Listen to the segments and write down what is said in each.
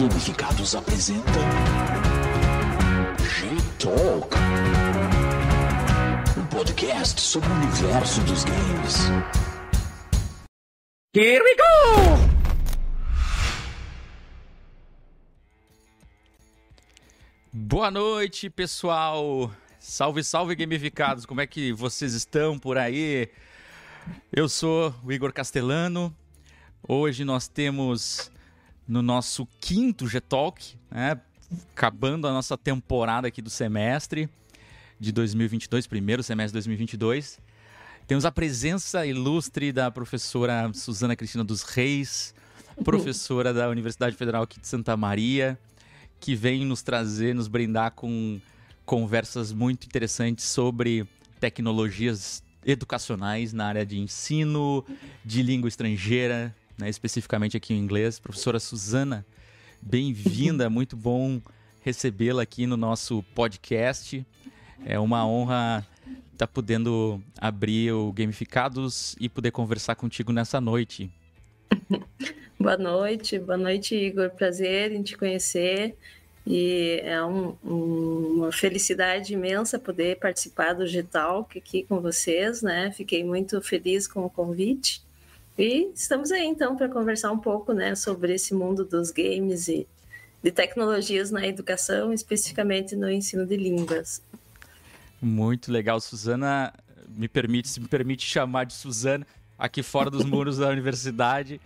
Gamificados apresenta G-Talk, um podcast sobre o universo dos games. Here we go! Boa noite, pessoal. Salve, salve, gamificados. Como é que vocês estão por aí? Eu sou o Igor Castellano. Hoje nós temos no nosso quinto G-Talk, né? acabando a nossa temporada aqui do semestre de 2022, primeiro semestre de 2022. Temos a presença ilustre da professora Suzana Cristina dos Reis, professora da Universidade Federal aqui de Santa Maria, que vem nos trazer, nos brindar com conversas muito interessantes sobre tecnologias educacionais na área de ensino, de língua estrangeira, né, especificamente aqui em inglês. Professora Suzana, bem-vinda, muito bom recebê-la aqui no nosso podcast. É uma honra estar tá podendo abrir o Gamificados e poder conversar contigo nessa noite. Boa noite, boa noite, Igor. Prazer em te conhecer. E é um, um, uma felicidade imensa poder participar do G-Talk aqui com vocês, né? Fiquei muito feliz com o convite. E estamos aí então para conversar um pouco, né, sobre esse mundo dos games e de tecnologias na educação, especificamente no ensino de línguas. Muito legal, Suzana. Me permite, se me permite chamar de Suzana aqui fora dos muros da universidade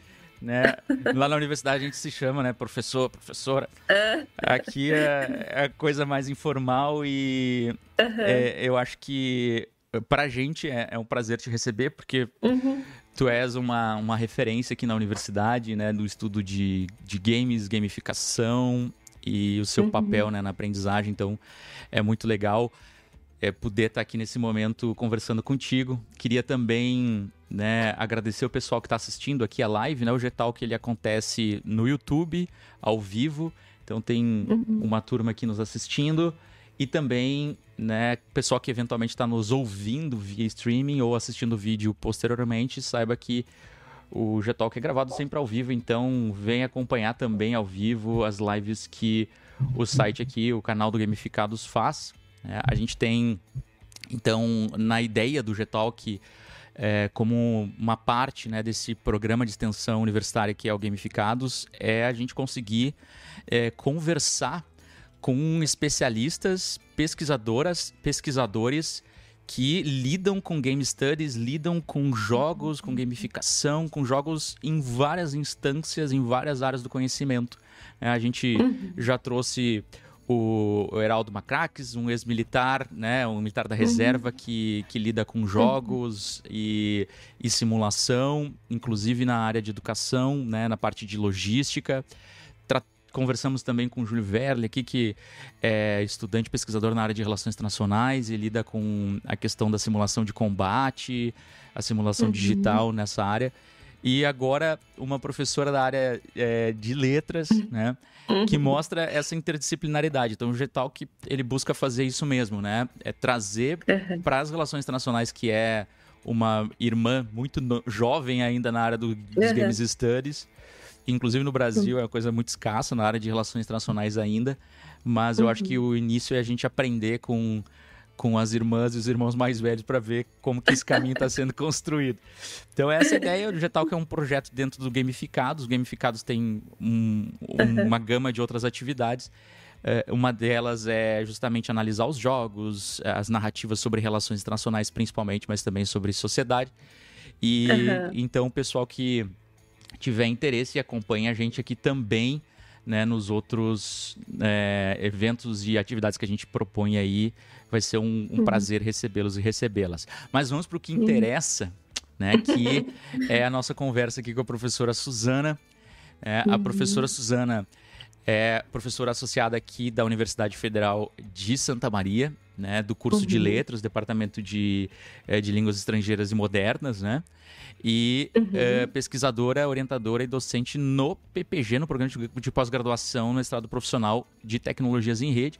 né? Lá na universidade a gente se chama, né? Professor, professora. Uh. Aqui é, é, a coisa mais informal e uhum. é, eu acho que pra gente é, é, um prazer te receber, porque uhum. Tu és uma, uma referência aqui na universidade, né? Do estudo de, de games, gamificação e o seu uhum. papel né, na aprendizagem. Então, é muito legal é, poder estar aqui nesse momento conversando contigo. Queria também né, agradecer o pessoal que está assistindo aqui a live, né? O Getalk ele acontece no YouTube, ao vivo. Então tem uhum. uma turma aqui nos assistindo. E também, né, pessoal que eventualmente está nos ouvindo via streaming ou assistindo o vídeo posteriormente, saiba que o Getalk é gravado sempre ao vivo, então vem acompanhar também ao vivo as lives que o site aqui, o canal do Gamificados faz. É, a gente tem, então, na ideia do Getalk, é, como uma parte né, desse programa de extensão universitária que é o Gamificados, é a gente conseguir é, conversar com especialistas, pesquisadoras, pesquisadores que lidam com game studies, lidam com jogos, com gamificação, com jogos em várias instâncias, em várias áreas do conhecimento. É, a gente uhum. já trouxe o, Heraldo Macraques, um ex-militar, né, um militar da reserva uhum. que, que lida com jogos uhum. e, e, simulação, inclusive na área de educação, né, na parte de logística. Conversamos também com o Júlio Verle aqui, que é estudante pesquisador na área de relações internacionais e lida com a questão da simulação de combate, a simulação uhum. digital nessa área. E agora uma professora da área é, de letras, né? Uhum. Que mostra essa interdisciplinaridade. Então, o Getalk, ele busca fazer isso mesmo, né? É trazer uhum. para as relações internacionais, que é uma irmã muito jovem ainda na área do, dos uhum. Games Studies. Inclusive no Brasil é uma coisa muito escassa na área de relações internacionais ainda. Mas eu acho que uhum. o início é a gente aprender com com as irmãs e os irmãos mais velhos para ver como que esse caminho está sendo construído. Então essa ideia do Getal que é um projeto dentro do Gamificados. Os Gamificados tem um, um, uma gama de outras atividades. É, uma delas é justamente analisar os jogos, as narrativas sobre relações internacionais principalmente, mas também sobre sociedade. E uhum. então o pessoal que tiver interesse e acompanha a gente aqui também né, nos outros é, eventos e atividades que a gente propõe aí. Vai ser um, um uhum. prazer recebê-los e recebê-las. Mas vamos para o que interessa, né, que é a nossa conversa aqui com a professora Suzana. É, a uhum. professora Suzana é professora associada aqui da Universidade Federal de Santa Maria, né, do curso uhum. de letras, departamento de, é, de línguas estrangeiras e modernas, né? E uhum. é, pesquisadora, orientadora e docente no PPG, no programa de, de pós-graduação no Estado Profissional de Tecnologias em Rede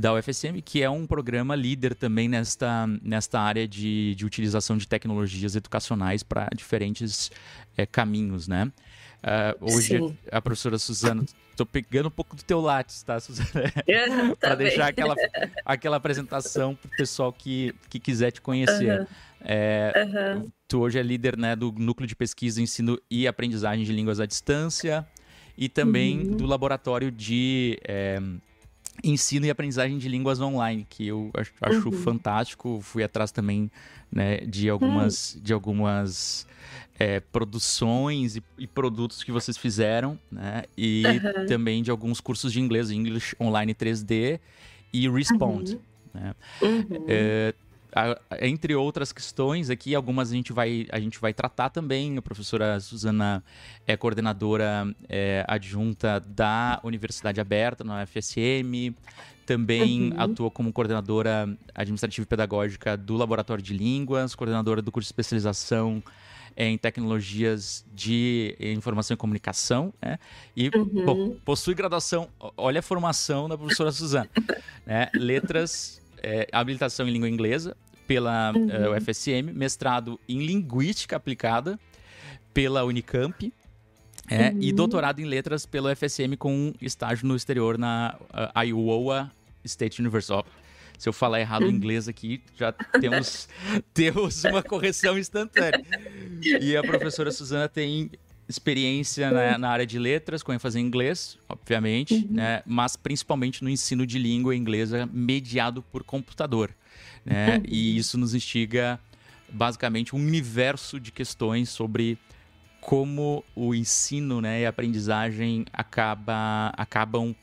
da UFSM, que é um programa líder também nesta, nesta área de, de utilização de tecnologias educacionais para diferentes é, caminhos, né? Uh, hoje Sim. a professora Suzana, tô pegando um pouco do teu látis, tá, Suzana? para deixar aquela, aquela apresentação pro pessoal que, que quiser te conhecer. Uhum. É, uhum. Tu hoje é líder né, do Núcleo de Pesquisa, Ensino e Aprendizagem de Línguas à Distância e também uhum. do Laboratório de é, Ensino e Aprendizagem de Línguas Online, que eu acho, uhum. fantástico. Fui atrás também né, de algumas, hum. de algumas é, produções e, e, produtos que vocês fizeram, né? E uhum. também de alguns cursos de inglês, English Online 3D e Respond. Uhum. Né? É, a, entre outras questões aqui, algumas a gente vai, a gente vai tratar também. A professora Suzana é coordenadora é, adjunta da Universidade Aberta, na UFSM. Também uhum. atua como coordenadora administrativa e pedagógica do Laboratório de Línguas, coordenadora do curso de especialização em tecnologias de informação e comunicação, né? E, uhum. bom, possui graduação, olha a formação da professora Suzana, né? Letras, é, habilitação em língua inglesa pela uhum. uh, eh, UFSM, mestrado em linguística aplicada pela Unicamp, é, uhum. e doutorado em letras pela UFSM com um estágio no exterior na uh, Iowa State University. Se eu falar errado o inglês aqui, já temos, temos uma correção instantânea. E a professora Suzana tem experiência na, na, área de letras, com ênfase em inglês, obviamente, uhum. né? mas principalmente no ensino de língua inglesa mediado por computador. Né? Uhum. E isso nos instiga basicamente um universo de questões sobre como o ensino né, e a aprendizagem acaba, acabam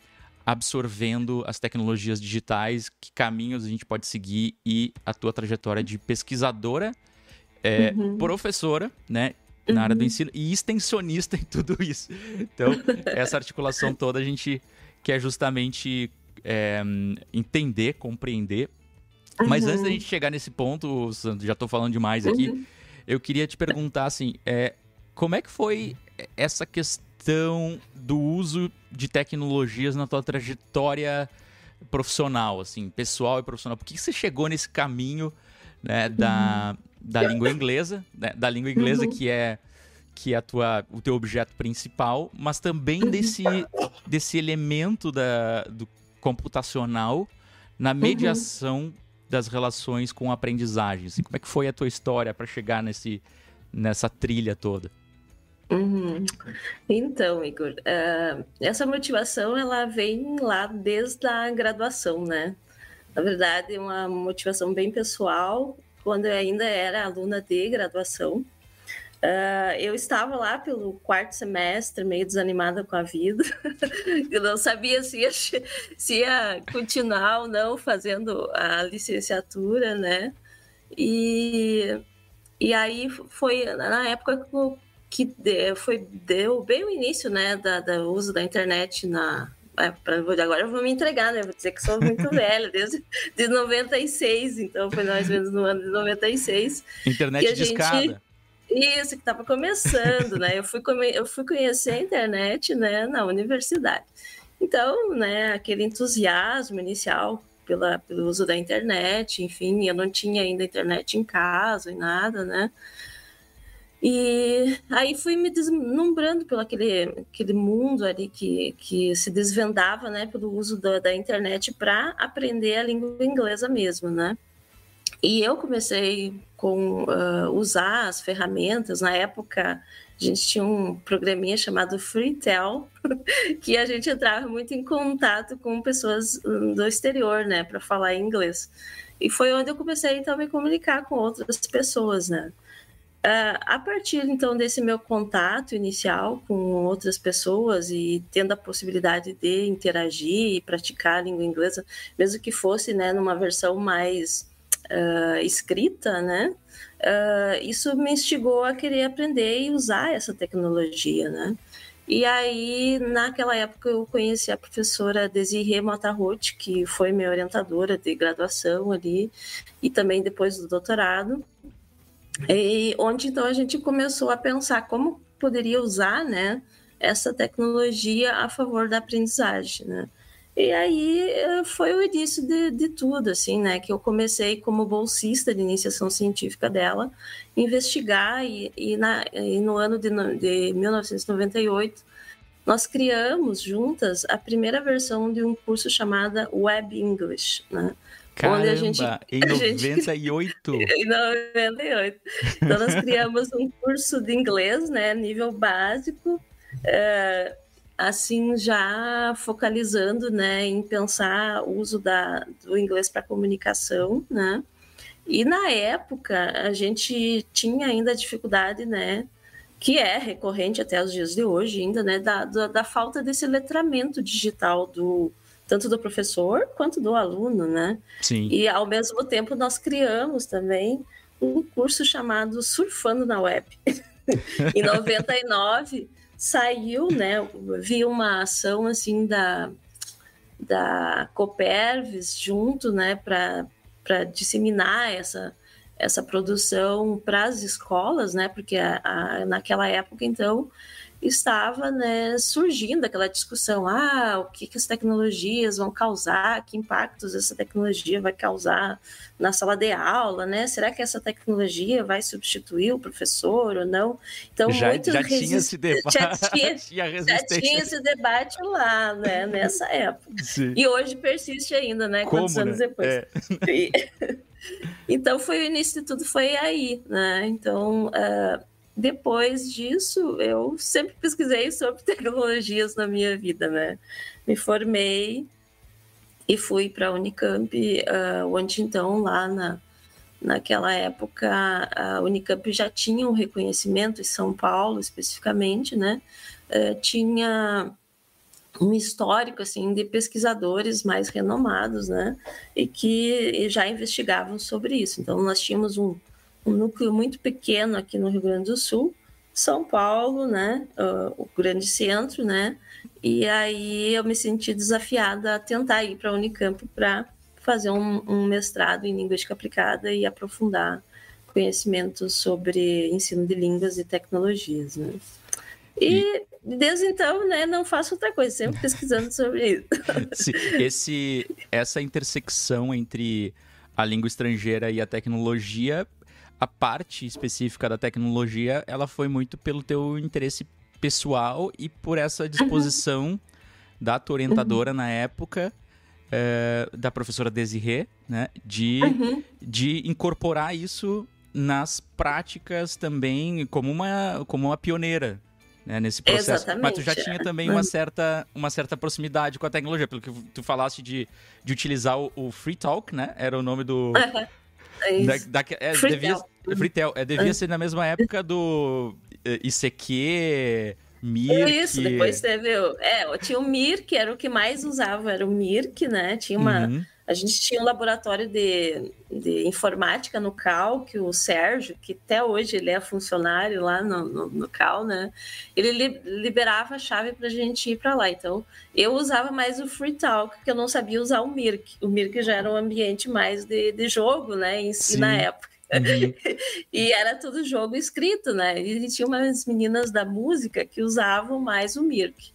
absorvendo as tecnologias digitais, que caminhos a gente pode seguir e a tua trajetória de pesquisadora, é, uhum. professora, né, na uhum. área do uhum. ensino e extensionista em tudo isso. Então, essa articulação toda a gente quer justamente é, entender, compreender. Uhum. Mas antes da uhum. gente chegar nesse ponto, já estou falando demais aqui, uhum. eu queria te perguntar assim, é, como é que foi essa questão do uso de tecnologias na tua trajetória profissional, assim, pessoal e profissional? Por que você chegou nesse caminho né, da, uhum. Da língua inglesa, né, da língua inglesa uhum. que é que é a tua, o teu objeto principal, mas também uhum. desse, desse elemento da, do computacional na uhum. mediação das relações com a aprendizagem. Assim, como é que foi a tua história para chegar nesse, nessa trilha toda? Uhum. Então, Igor, uh, essa motivação ela vem lá desde a graduação, né? Na verdade, é uma motivação bem pessoal. Quando eu ainda era aluna de graduação, Uh, eu estava lá pelo quarto semestre, meio desanimada com a vida. eu não sabia se ia, se ia continuar ou não fazendo a licenciatura, né? E, e aí foi na época que foi deu bem o início, né, da, da uso da internet na agora eu vou me entregar, né? Vou dizer que sou muito velha, desde de 96, então foi mais ou menos no ano de 96. Internet de escada. Isso, que estava começando, né? Eu fui, eu fui conhecer a internet né, na universidade. Então, né, aquele entusiasmo inicial pela, pelo uso da internet, enfim, eu não tinha ainda internet em casa e nada, né? E aí fui me deslumbrando pelo aquele, aquele mundo ali que, que se desvendava, né, pelo uso da, da internet para aprender a língua inglesa mesmo, né? E eu comecei com uh, usar as ferramentas. Na época, a gente tinha um programinha chamado FreeTel, que a gente entrava muito em contato com pessoas do exterior, né, para falar inglês. E foi onde eu comecei então a me comunicar com outras pessoas, né? Uh, a partir então desse meu contato inicial com outras pessoas e tendo a possibilidade de interagir e praticar a língua inglesa, mesmo que fosse né, numa versão mais uh, escrita, né? Uh, isso me instigou a querer aprender e usar essa tecnologia, né? E aí, naquela época, eu conheci a professora Desirê Motarrote, que foi minha orientadora de graduação ali, e também depois do doutorado. E onde então a gente começou a pensar como poderia usar, né, essa tecnologia a favor da aprendizagem, né? E aí eh, foi o início de, de, tudo, assim, né? Que eu comecei como bolsista de iniciação científica dela, investigar e, e, na, e no ano de, de 1998 nós criamos juntas a primeira versão de um curso chamada Web English, né? Caramba, onde a gente, em 98? Gente, em 98. Então, nós criamos um curso de inglês, né, nível básico, é, assim, já focalizando, né, em pensar o uso da, do inglês para comunicação, né, e na época a gente tinha ainda dificuldade, né, que é recorrente até os dias de hoje ainda, né, da, da, da falta desse letramento digital do, tanto do professor quanto do aluno, né? Sim. E ao mesmo tempo nós criamos também um curso chamado Surfando na Web. em 99 saiu, né? Vi uma ação assim da da Copervis junto, né, para para disseminar essa essa produção para as escolas, né? Porque a, a, naquela época então estava né, surgindo aquela discussão: ah, o que, que as tecnologias vão causar, que impactos essa tecnologia vai causar na sala de aula, né? Será que essa tecnologia vai substituir o professor ou não? Então, já, muito já resist... tinha esse debate. Já tinha, já tinha esse debate lá, né, nessa época. Sim. E hoje persiste ainda, né? Como, quantos anos né? depois. É. E... então, foi o início de tudo, foi aí, né? Então. Uh depois disso, eu sempre pesquisei sobre tecnologias na minha vida, né? Me formei e fui para a Unicamp, uh, onde então lá na, naquela época a Unicamp já tinha um reconhecimento em São Paulo especificamente, né? Uh, tinha um histórico assim de pesquisadores mais renomados, né? E que já investigavam sobre isso. Então nós tínhamos um um núcleo muito pequeno aqui no Rio Grande do Sul, São Paulo, né, uh, o grande centro, né, e aí eu me senti desafiada a tentar ir para a Unicamp para fazer um, um, mestrado em linguística aplicada e aprofundar conhecimentos sobre ensino de línguas e tecnologias, né. E desde então, né, não faço outra coisa, sempre pesquisando sobre isso. Esse, essa intersecção entre a língua estrangeira e a tecnologia a parte específica da tecnologia, ela foi muito pelo teu interesse pessoal e por essa disposição uhum. da tua orientadora uhum. na época, é, da professora Desirê, né, de, uhum. de incorporar isso nas práticas também como uma, como uma pioneira, né, nesse processo. Exatamente. Mas tu já tinha também uma certa, uma certa proximidade com a tecnologia, pelo que tu falaste de, de utilizar o, o Free Talk, né? Era o nome do. É da, da, é, devia, Fritel, é, devia é. ser na mesma época do eh, ICQ, Mirk. Isso, depois teve. É, tinha o Mirk, era o que mais usava, era o Mirk, né? Tinha uma. Uhum. A gente tinha um laboratório de, de informática no CAL, que o Sérgio, que até hoje ele é funcionário lá no, no, no CAL, né? Ele li, liberava a chave para a gente ir para lá. Então, eu usava mais o FreeTalk, porque eu não sabia usar o Mirk. O Mirk já era um ambiente mais de, de jogo, né? Em si, Sim. na época. Uhum. e era tudo jogo escrito, né? E tinha umas meninas da música que usavam mais o Mirk.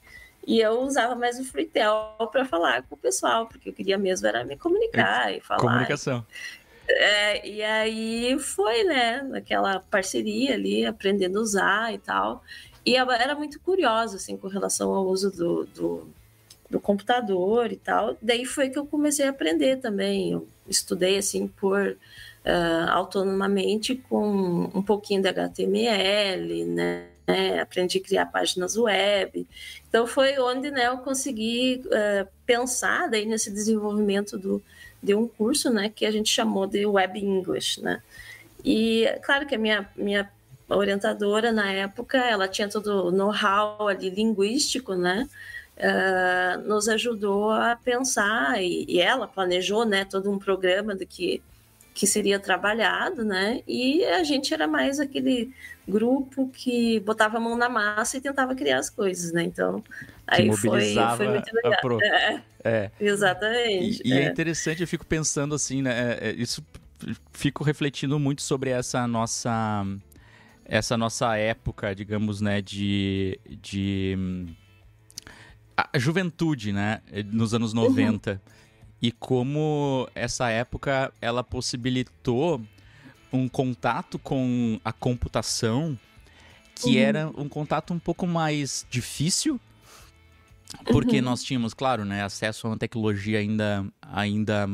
E eu usava mais o Freetel para falar com o pessoal, porque eu queria mesmo era me comunicar e falar. Comunicação. É, e aí foi, né, naquela parceria ali, aprendendo a usar e tal. E eu era muito curiosa, assim, com relação ao uso do, do, do computador e tal. Daí foi que eu comecei a aprender também. Eu estudei, assim, por uh, autonomamente com um pouquinho de HTML, né? aprendi a criar páginas web. Então foi onde né, eu consegui uh, pensar daí nesse desenvolvimento do, de um curso né, que a gente chamou de Web English. Né? E claro que a minha, minha orientadora na época ela tinha todo o know-how ali linguístico, né? Uh, nos ajudou a pensar e, e, ela planejou né, todo um programa do que que seria trabalhado, né? E a gente era mais aquele grupo que botava a mão na massa e tentava criar as coisas, né? Então, aí foi, foi muito legal. Pro... É, é. Exatamente. E, e é. é. interessante, eu fico pensando assim, né? É, é, isso fico refletindo muito sobre essa nossa essa nossa época, digamos, né, de, de a juventude, né, nos anos 90. Uhum. E como essa época ela possibilitou um contato com a computação que uhum. era um contato um pouco mais difícil, porque uhum. nós tínhamos, claro, né, acesso a uma tecnologia ainda, ainda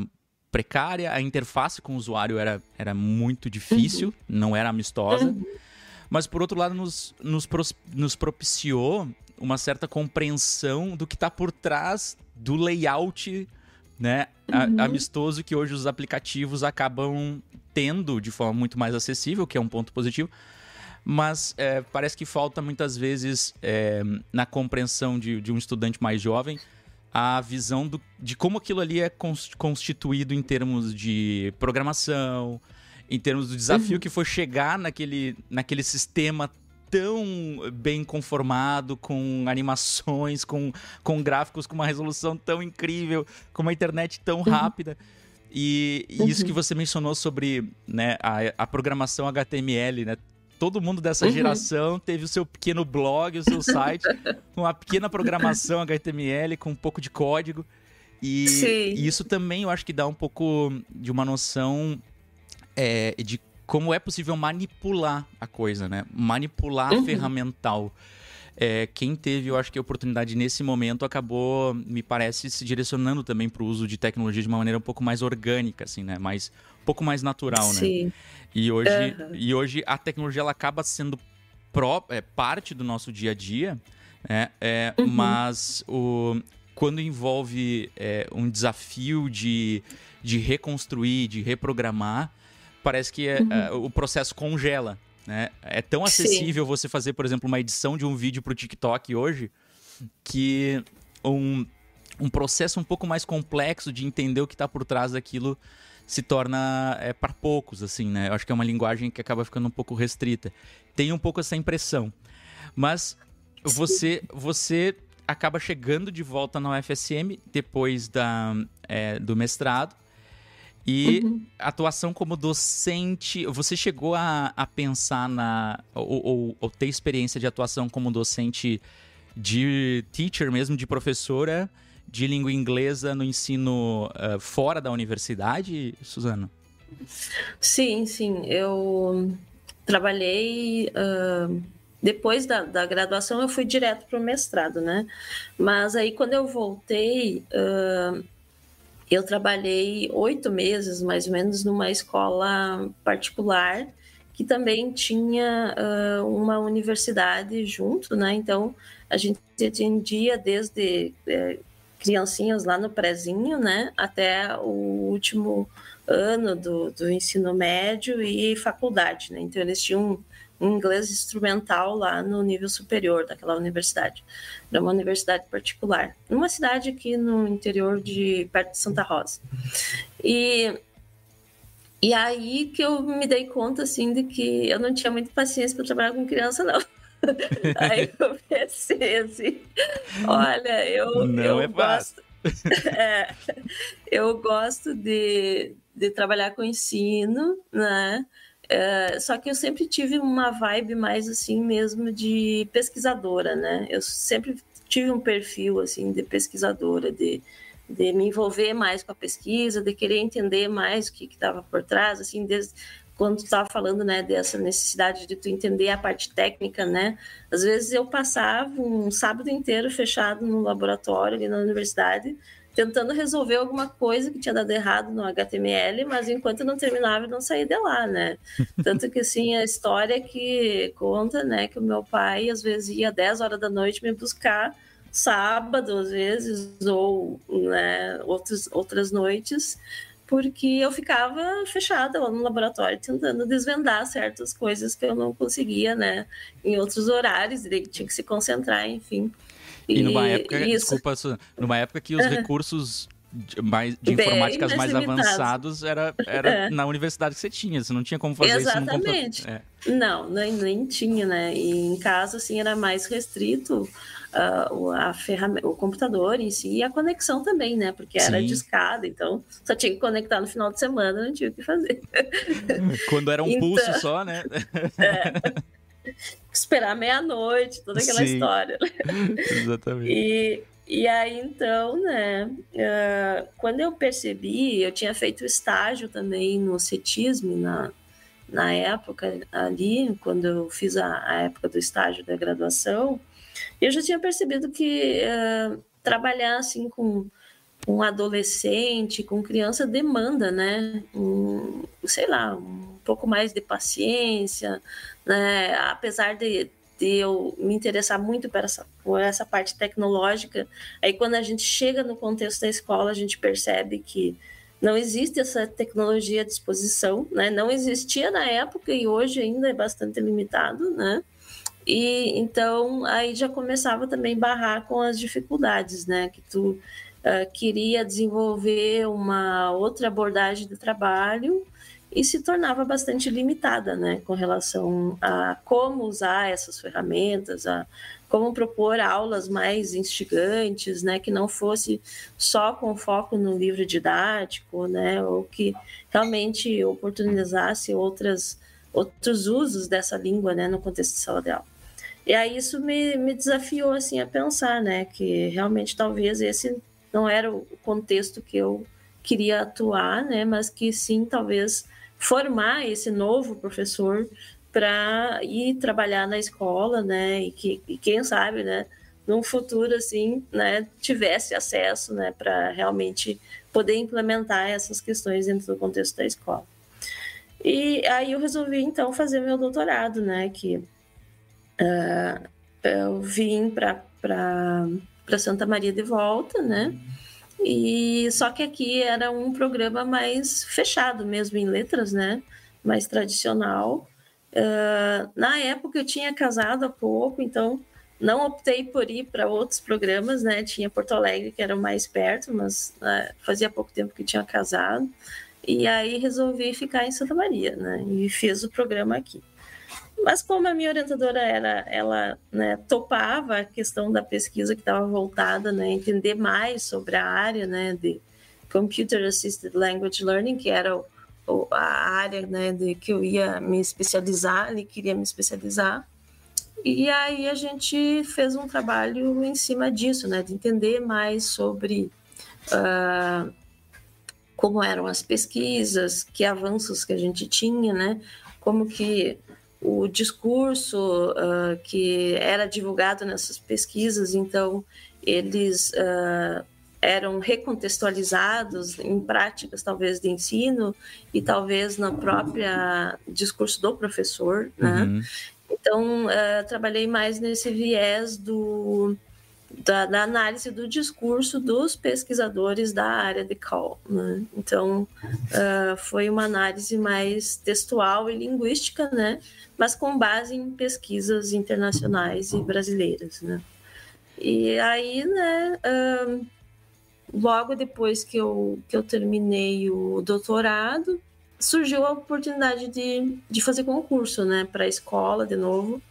precária, a interface com o usuário era, era muito difícil, uhum. não era amistosa. Uhum. Mas, por outro lado, nos, nos, nos propiciou uma certa compreensão do que está por trás do layout né, uhum. amistoso que hoje os aplicativos acabam tendo de forma muito mais acessível, que é um ponto positivo. Mas é, parece que falta muitas vezes é, na compreensão de, de, um estudante mais jovem a visão do, de como aquilo ali é constituído em termos de programação, em termos do desafio uhum. que foi chegar naquele, naquele sistema tão bem conformado, com animações, com, com gráficos com uma resolução tão incrível, com uma internet tão uhum. rápida. E, e isso que uhum. você mencionou sobre né, a, a programação HTML, né? Todo mundo dessa uhum. geração teve o seu pequeno blog, o seu site, com uma pequena programação HTML, com um pouco de código. E, e, isso também eu acho que dá um pouco de uma noção é, de como é possível manipular a coisa, né? Manipular uhum. ferramental. É, quem teve, eu acho que a oportunidade nesse momento acabou, me parece, se direcionando também para o uso de tecnologia de uma maneira um pouco mais orgânica, assim, né? Mais, um pouco mais natural, né? Sim. né? E hoje, uhum. e hoje a tecnologia ela acaba sendo pró, é, parte do nosso dia a dia, né? É, uhum. Mas o, quando envolve é, um desafio de, de reconstruir, de reprogramar, parece que é, uhum. é, o processo congela. Né? É tão acessível Sim. você fazer, por exemplo, uma edição de um vídeo para o TikTok hoje que um, um processo um pouco mais complexo de entender o que está por trás daquilo se torna é, para poucos, assim, né? Eu acho que é uma linguagem que acaba ficando um pouco restrita. Tem um pouco essa impressão. Mas você, você acaba chegando de volta na UFSM depois da, é, do mestrado e uhum. atuação como docente, você chegou a, a pensar na. Ou, ou, ou, ter experiência de atuação como docente de teacher mesmo, de professora de língua inglesa no ensino uh, fora da universidade, Suzana? Sim, sim. Eu trabalhei. Uh, depois da, da, graduação, eu fui direto para o mestrado, né? Mas aí, quando eu voltei. Uh, eu trabalhei oito meses, mais ou menos, numa escola particular que também tinha uh, uma universidade junto, né? Então a gente atendia desde é, criancinhas lá no prezinho, né, até o último ano do, do ensino médio e faculdade, né? Então eles tinham inglês instrumental lá no nível superior daquela universidade. Era uma universidade particular, numa cidade aqui no interior de perto de Santa Rosa. E e aí que eu me dei conta assim de que eu não tinha muita paciência para trabalhar com criança não. aí eu pensei assim, olha, eu não eu é gosto, é, eu gosto de, de trabalhar com ensino, né? É, só que eu sempre tive uma vibe mais assim mesmo de pesquisadora, né? Eu sempre tive um perfil assim de pesquisadora, de, de me envolver mais com a pesquisa, de querer entender mais o que estava por trás, assim, desde quando tu estava falando, né, dessa necessidade de tu entender a parte técnica, né? Às vezes eu passava um sábado inteiro fechado no laboratório ali na universidade, tentando resolver alguma coisa que tinha dado errado no HTML, mas enquanto não terminava, não saía de lá, né? Tanto que, assim, a história que conta, né, que o meu pai, às vezes, ia 10 horas da noite me buscar sábado, às vezes, ou, né, outros, outras noites, porque eu ficava fechada lá no laboratório tentando desvendar certas coisas que eu não conseguia, né, em outros horários, ele tinha que se concentrar, enfim. E, e numa época, isso... desculpa, numa época que os recursos de, mais, de informáticas mais, mais avançados era, era é. na universidade que você tinha, você não tinha como fazer Exatamente. isso no computador. É. Não, nem, nem tinha, né? E em casa, assim, era mais restrito uh, a ferramenta, o computador em si e a conexão também, né? Porque era Sim. discada, então só tinha que conectar no final de semana, não tinha o que fazer. Quando era um então, pulso só, né? É, esperar meia-noite, toda aquela Sim. história. Exatamente. E, e aí, então, né, uh, quando eu percebi, eu tinha feito estágio também no CETISM, na, na época ali, quando eu fiz a, a época do estágio da graduação, eu já tinha percebido que uh, trabalhar assim com um adolescente, com criança demanda, né, um, sei lá, um pouco mais de paciência, né, apesar de de eu me interessar muito por essa, por essa parte tecnológica. Aí, quando a gente chega no contexto da escola, a gente percebe que não existe essa tecnologia à disposição, né? Não existia na época e hoje ainda é bastante limitado, né? E então aí já começava também a barrar com as dificuldades, né? Que tu uh, queria desenvolver uma outra abordagem de trabalho e se tornava bastante limitada, né, com relação a como usar essas ferramentas, a como propor aulas mais instigantes, né, que não fosse só com foco no livro didático, né, ou que realmente oportunizasse outras outros usos dessa língua, né, no contexto de sala de aula. E aí isso me, me desafiou assim a pensar, né, que realmente talvez esse não era o contexto que eu queria atuar, né, mas que sim talvez formar esse novo professor para ir trabalhar na escola, né? E que e quem sabe, né? Num futuro assim, né? Tivesse acesso, né? Para realmente poder implementar essas questões dentro do contexto da escola. E aí eu resolvi então fazer meu doutorado, né? Que uh, eu vim para para Santa Maria de volta, né? E só que aqui era um programa mais fechado mesmo em letras, né? Mais tradicional. Uh, na época eu tinha casado há pouco, então não optei por ir para outros programas, né? Tinha Porto Alegre que era mais perto, mas uh, fazia pouco tempo que tinha casado. E aí resolvi ficar em Santa Maria, né? E fiz o programa aqui. Mas como a minha orientadora era, ela né, topava a questão da pesquisa que estava voltada, né, entender mais sobre a área, né, de Computer Assisted Language Learning, que era o, a área, né, de que eu ia me especializar, ele queria me especializar. E aí a gente fez um trabalho em cima disso, né, de entender mais sobre uh, como eram as pesquisas, que avanços que a gente tinha, né, como que o discurso uh, que era divulgado nessas pesquisas, então eles uh, eram recontextualizados em práticas talvez de ensino e talvez no próprio discurso do professor, né? Uhum. Então uh, trabalhei mais nesse viés do da, da, análise do discurso dos pesquisadores da área de call. Né? Então, uh, foi uma análise mais textual e linguística, né? mas com base em pesquisas internacionais e brasileiras. Né? E aí, né, uh, logo depois que eu, que eu terminei o doutorado, surgiu a oportunidade de, de fazer concurso né, para a escola de novo.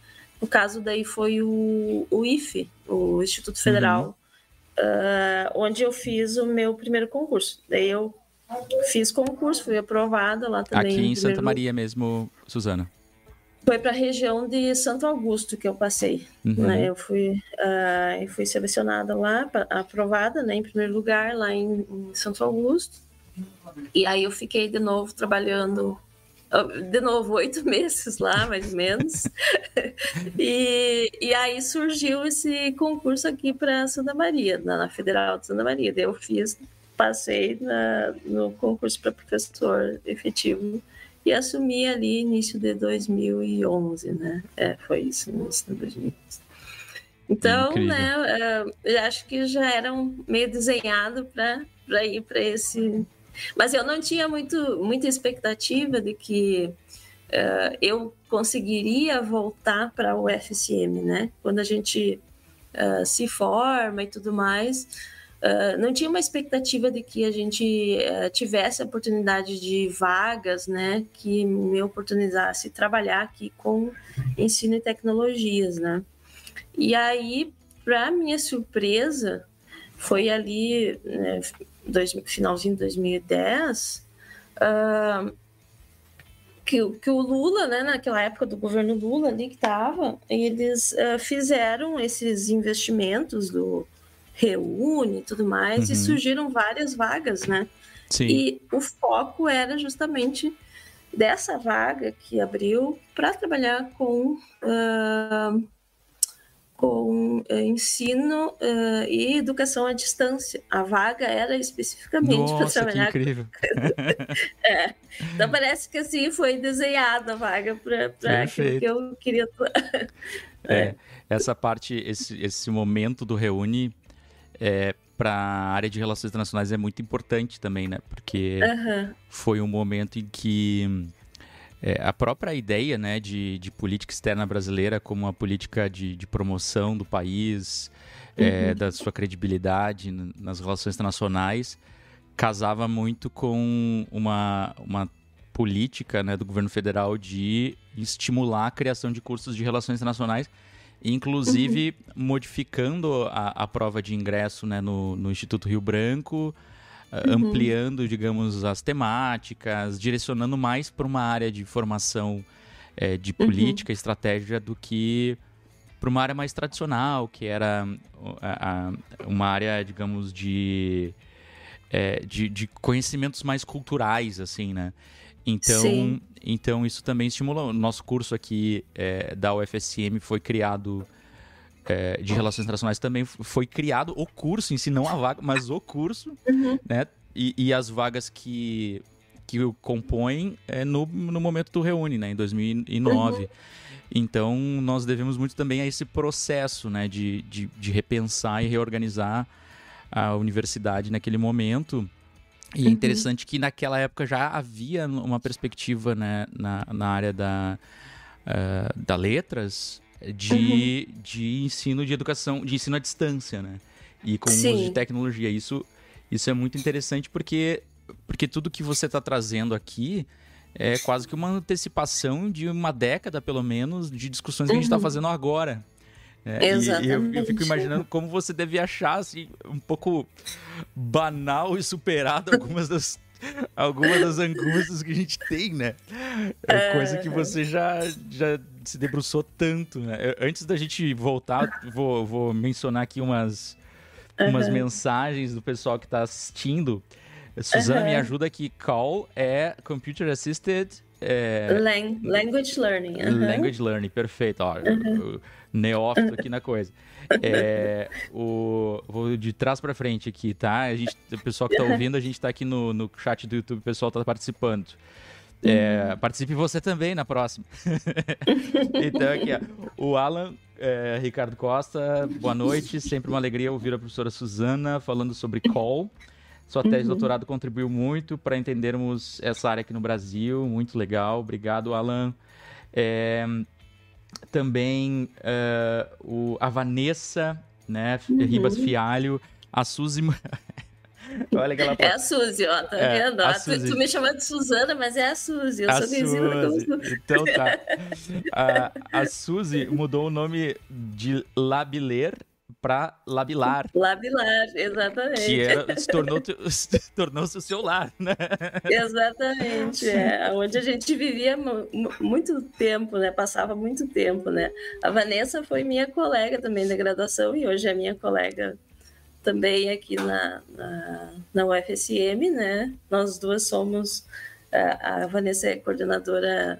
No caso, daí foi o, o IFE, o Instituto Federal, uhum. uh, onde eu fiz o meu primeiro concurso. Daí eu fiz concurso, fui aprovada lá também. Aqui em Santa Maria mesmo, Suzana? Foi para a região de Santo Augusto que eu passei. Uhum. Né? Eu fui, uh, fui selecionada lá, aprovada né, em primeiro lugar, lá em, em Santo Augusto. E aí eu fiquei de novo trabalhando de novo, oito meses lá, mais ou menos. e, e aí surgiu esse concurso aqui para Santa Maria, na, na, Federal de Santa Maria. Daí eu fiz, passei na, no concurso para professor efetivo e assumi ali início de 2011, né? É, foi isso, início de 2011. Então, Incrível. né, é, eu acho que já era um meio desenhado para ir para esse mas eu não tinha muito, muita expectativa de que uh, eu conseguiria voltar para o FCM, né? Quando a gente uh, se forma e tudo mais, uh, não tinha uma expectativa de que a gente tivesse a oportunidade de vagas, né? Que me oportunizasse trabalhar aqui com ensino e tecnologias, né? E aí, para minha surpresa, foi ali, né, dois, finalzinho de 2010, uh, que, que o Lula, né, naquela época do governo Lula ali que estava, eles uh, fizeram esses investimentos do, reúne e tudo mais, Uhum. e surgiram várias vagas, né? Sim. E o foco era justamente dessa vaga que abriu para trabalhar com, ah, com eh, ensino ah, e educação à distância. A vaga era especificamente para Nossa, que trabalhar. incrível. Então parece que assim foi desenhada a vaga para aquilo que eu queria. É, essa parte, esse, esse momento do Reúne é, para a área de relações internacionais é muito importante também, né? Porque Aham, foi um momento em que é, a própria ideia né, de, de política externa brasileira como uma política de, de promoção do país, é, da sua credibilidade nas relações internacionais, casava muito com uma, uma política né, do governo federal de estimular a criação de cursos de relações internacionais, inclusive modificando a, a prova de ingresso né, no, no Instituto Rio Branco, eh, ampliando, digamos, as temáticas, direcionando mais para uma área de formação eh, de política, estratégia, do que para uma área mais tradicional, que era a- a- uma área, digamos, de, eh, de, de conhecimentos mais culturais, assim, né? Então, Sim. então isso também estimula. O nosso curso aqui eh, da UFSM foi criado eh, de Relações Internacionais também foi criado o curso em si, não a vaga, mas o curso, né? E, e as vagas que, que o compõem é no, no momento do Reúne, né? Em 2009. Então, nós devemos muito também a esse processo, né? De, de, de repensar e reorganizar a universidade naquele momento. E é interessante que naquela época já havia uma perspectiva né, na, na área da, ah, da letras de, de ensino de educação, de ensino à distância, né? E com o uso Sim. de tecnologia. Isso, isso é muito interessante porque, porque tudo que você está trazendo aqui é quase que uma antecipação de uma década, pelo menos, de discussões que a gente está fazendo agora. É, e- e eu, eu fico Exatamente. imaginando como você deve achar assim, um pouco banal e superado algumas das, algumas das angústias que a gente tem, né? É coisa que você já, já se debruçou tanto, né? Antes da gente voltar, vou, vou mencionar aqui umas, umas mensagens do pessoal que está assistindo. Suzana, me ajuda aqui. Call é Computer Assisted é, Lang- language learning. aham. Language Learning, perfeito. Ó, neófito aqui na coisa. É, o, vou de trás pra frente aqui, tá? A gente, o pessoal que tá ouvindo, a gente tá aqui no, no chat do YouTube, o pessoal tá participando. É, participe você também na próxima. então, aqui, ó. O Alan é, Ricardo Costa, boa noite. Sempre uma alegria ouvir a professora Suzana falando sobre call. Sua tese de doutorado contribuiu muito para entendermos essa área aqui no Brasil. Muito legal. Obrigado, Alan. É, também é, o, a Vanessa né, Ribas Fialho. A Suzy. Olha que ela É a Suzy, ó, tá É, vendo? tu, Suzy. tu me chama de Suzana, mas é a Suzy. Eu a sou conhecida como. Então tá. A, a Suzy mudou o nome de Labiler para Labilar. Labilar, exatamente. Que era, se tornou se tornou-se o seu lar, né? Exatamente, é onde a gente vivia mu- mu- muito tempo, né? Passava muito tempo, né? A Vanessa foi minha colega também da graduação e hoje é minha colega também aqui na, na, na UFSM, né? Nós duas somos, a, a Vanessa é coordenadora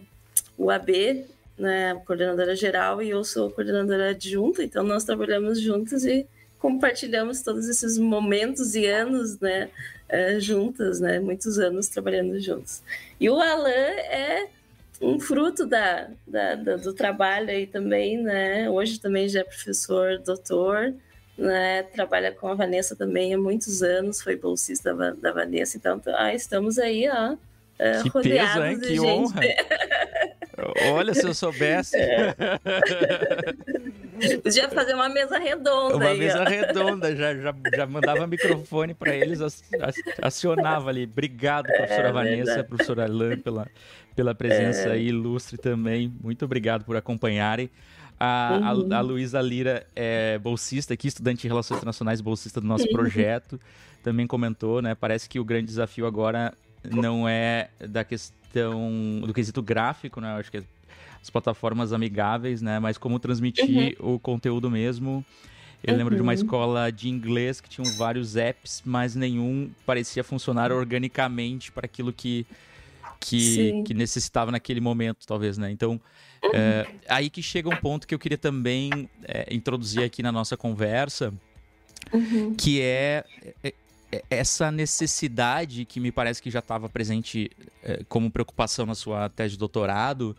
UAB, né? Coordenadora geral e eu sou coordenadora adjunta, então nós trabalhamos juntas e compartilhamos todos esses momentos e anos, né? eh, juntas, né? Muitos anos trabalhando juntos. E o Alan é um fruto da, da- da- do trabalho aí também, né? Hoje também já é professor, doutor, né? Trabalha com a Vanessa também há muitos anos, foi bolsista da, da Vanessa, então ah, estamos aí, ó. eh, Que rodeados peso, hein? de Que gente. honra. Olha, se eu soubesse. Podia fazer uma mesa redonda Uma aí, mesa ó. redonda, já, já, já mandava microfone para eles, ac- ac- acionava ali. Obrigado, professora Vanessa, É verdade. professora Alain, pela, pela presença aí ilustre também. Muito obrigado por acompanharem. A, a, Uhum. a Luísa Lira é bolsista aqui, estudante de Relações Internacionais, bolsista do nosso projeto. Também comentou, né? Parece que o grande desafio agora não é da questão do quesito gráfico, né? Eu acho que as plataformas amigáveis, né? Mas como transmitir o conteúdo mesmo. Eu uhum. lembro de uma uhum. escola de inglês que tinham vários apps, mas nenhum parecia funcionar organicamente para aquilo que, que, que, necessitava naquele momento, talvez, né? Então, uhum. é, aí que chega um ponto que eu queria também é, introduzir aqui na nossa conversa, uhum. que é, é, é, essa necessidade que me parece que já estava presente é, como preocupação na sua tese de doutorado,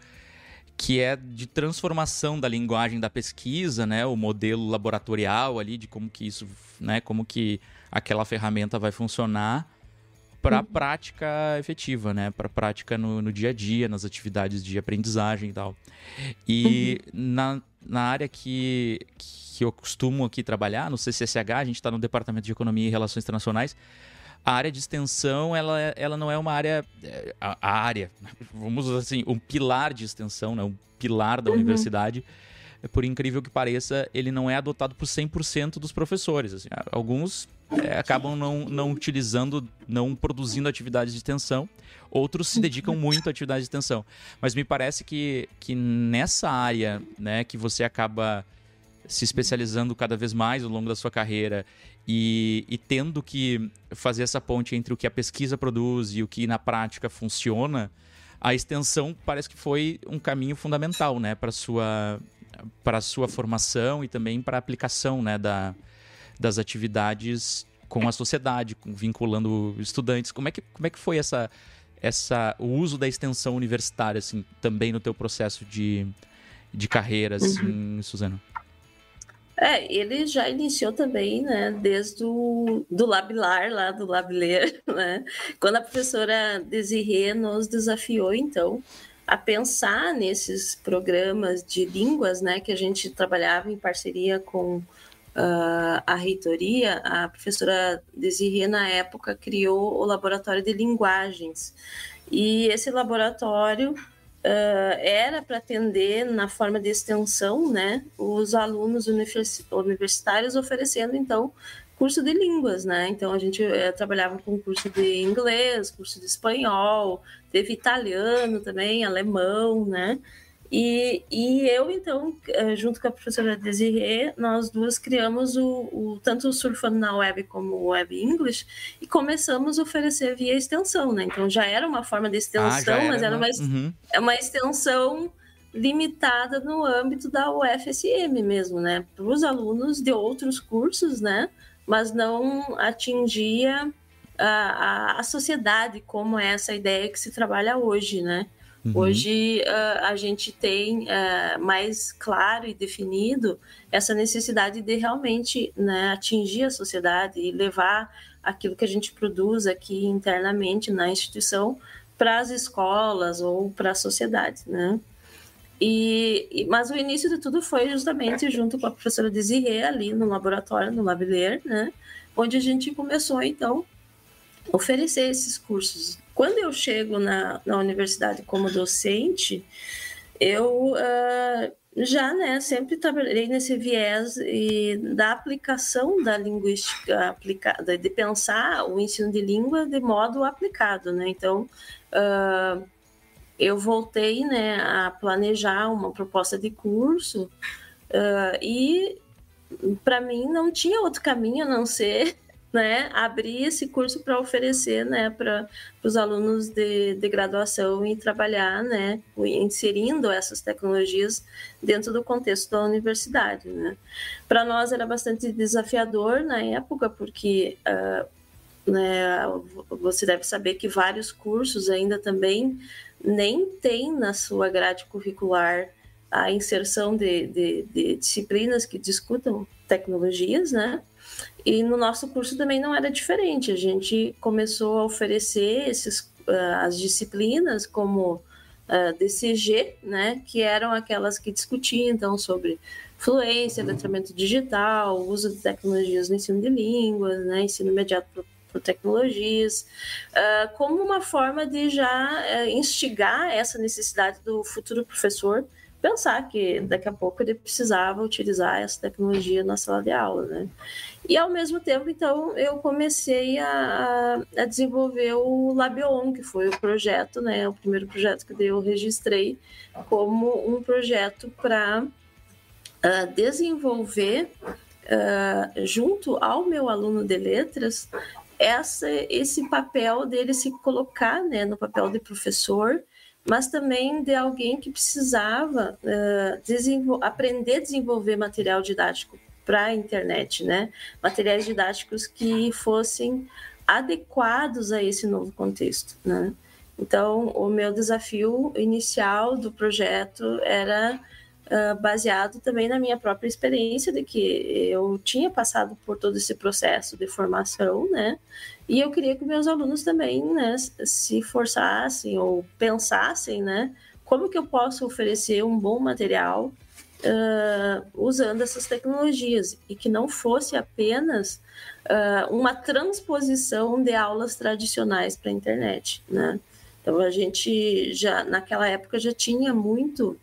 que é de transformação da linguagem da pesquisa, né, o modelo laboratorial ali de como que isso, né, como que aquela ferramenta vai funcionar para a uhum. prática efetiva, né, para a prática no, no, dia a dia, nas atividades de aprendizagem e tal. E uhum. na, na área que, que eu costumo aqui trabalhar, no CCSH, a gente está no Departamento de Economia e Relações Internacionais, a área de extensão, ela, ela não é uma área. É, a, a área, vamos assim, um pilar de extensão, né? um pilar da uhum. universidade. Por incrível que pareça, ele não é adotado por 100% dos professores. Assim, alguns é, acabam não, não utilizando, não produzindo atividades de extensão. Outros se dedicam uhum. muito à atividade de extensão. Mas me parece que, que nessa área né, que você acaba se especializando cada vez mais ao longo da sua carreira e, e, tendo que fazer essa ponte entre o que a pesquisa produz e o que na prática funciona, a extensão parece que foi um caminho fundamental, né, para sua para sua formação e também para a aplicação, né, da, das atividades com a sociedade, vinculando estudantes. Como é que como é que foi essa essa o uso da extensão universitária assim também no teu processo de de carreira assim, uhum. Suzana? É, ele já iniciou também, né, desde o do Labilar, lá do Labiler, né, quando a professora Desirê nos desafiou, então, a pensar nesses programas de línguas, né, que a gente trabalhava em parceria com uh, a reitoria, a professora Desirê, na época, criou o Laboratório de Linguagens, e esse laboratório uh, era para atender na forma de extensão, né, os alunos universitários oferecendo então curso de línguas, né? Então a gente uh, trabalhava com curso de inglês, curso de espanhol, teve italiano também, alemão, né? E, e eu, então, eh, junto com a professora Desirê, nós duas criamos o, o, tanto o Surfando na Web como o Web English e começamos a oferecer via extensão, né? Então já era uma forma de extensão, ah, era, mas era uma, uhum. É uma extensão limitada no âmbito da UFSM mesmo, né? Para os alunos de outros cursos, né? Mas não atingia a, a, a sociedade como é essa ideia que se trabalha hoje, né? Uhum. Hoje uh, a gente tem uh, mais claro e definido essa necessidade de realmente né, atingir a sociedade e levar aquilo que a gente produz aqui internamente na instituição para as escolas ou para a sociedade, né? E, mas o início de tudo foi justamente junto com a professora Desirê ali no laboratório, no Labiler, né? Onde a gente começou, então, a oferecer esses cursos quando eu chego na, na universidade como docente, eu uh, já né, sempre trabalhei nesse viés e da aplicação da linguística aplicada, de pensar o ensino de língua de modo aplicado. Né? Então, uh, eu voltei né, a planejar uma proposta de curso uh, e para mim não tinha outro caminho a não ser né, abrir esse curso para oferecer né, para os alunos de, de graduação e trabalhar, né, inserindo essas tecnologias dentro do contexto da universidade. Né. Para nós era bastante desafiador na época, porque uh, né, você deve saber que vários cursos ainda também nem têm na sua grade curricular a inserção de, de, de disciplinas que discutam tecnologias, né? E no nosso curso também não era diferente. A gente começou a oferecer esses, uh, as disciplinas como uh, DCG, né, que eram aquelas que discutiam então sobre fluência, letramento digital, uso de tecnologias no ensino de línguas, né, ensino imediato por, por tecnologias, uh, como uma forma de já uh, instigar essa necessidade do futuro professor pensar que daqui a pouco ele precisava utilizar essa tecnologia na sala de aula, né? E ao mesmo tempo, então, eu comecei a, a desenvolver o Labion, que foi o projeto, né? O primeiro projeto que eu registrei como um projeto para uh, desenvolver uh, junto ao meu aluno de letras, essa, esse papel dele se colocar né, no papel de professor, mas também de alguém que precisava uh, aprender a desenvolver material didático para a internet, né? Materiais didáticos que fossem adequados a esse novo contexto, né? Então, o meu desafio inicial do projeto era uh, baseado também na minha própria experiência de que eu tinha passado por todo esse processo de formação, né? E eu queria que meus alunos também, né, se forçassem ou pensassem, né, como que eu posso oferecer um bom material uh, usando essas tecnologias e que não fosse apenas uh, uma transposição de aulas tradicionais para a internet, né? Então a gente já naquela época já tinha muito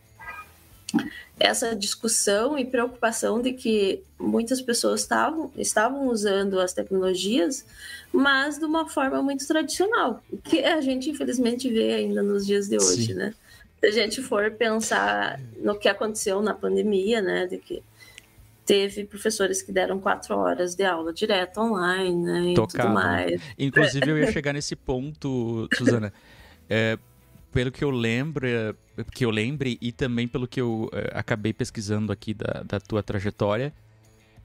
essa discussão e preocupação de que muitas pessoas estavam, estavam usando as tecnologias, mas de uma forma muito tradicional, que a gente infelizmente vê ainda nos dias de hoje, Sim. né? Se a gente for pensar no que aconteceu na pandemia, né, de que teve professores que deram quatro horas de aula direto online, né, e Tocava. tudo mais. Inclusive eu ia chegar nesse ponto, Suzana. É, pelo que eu lembro, que eu lembre e também pelo que eu é, acabei pesquisando aqui da, da tua trajetória,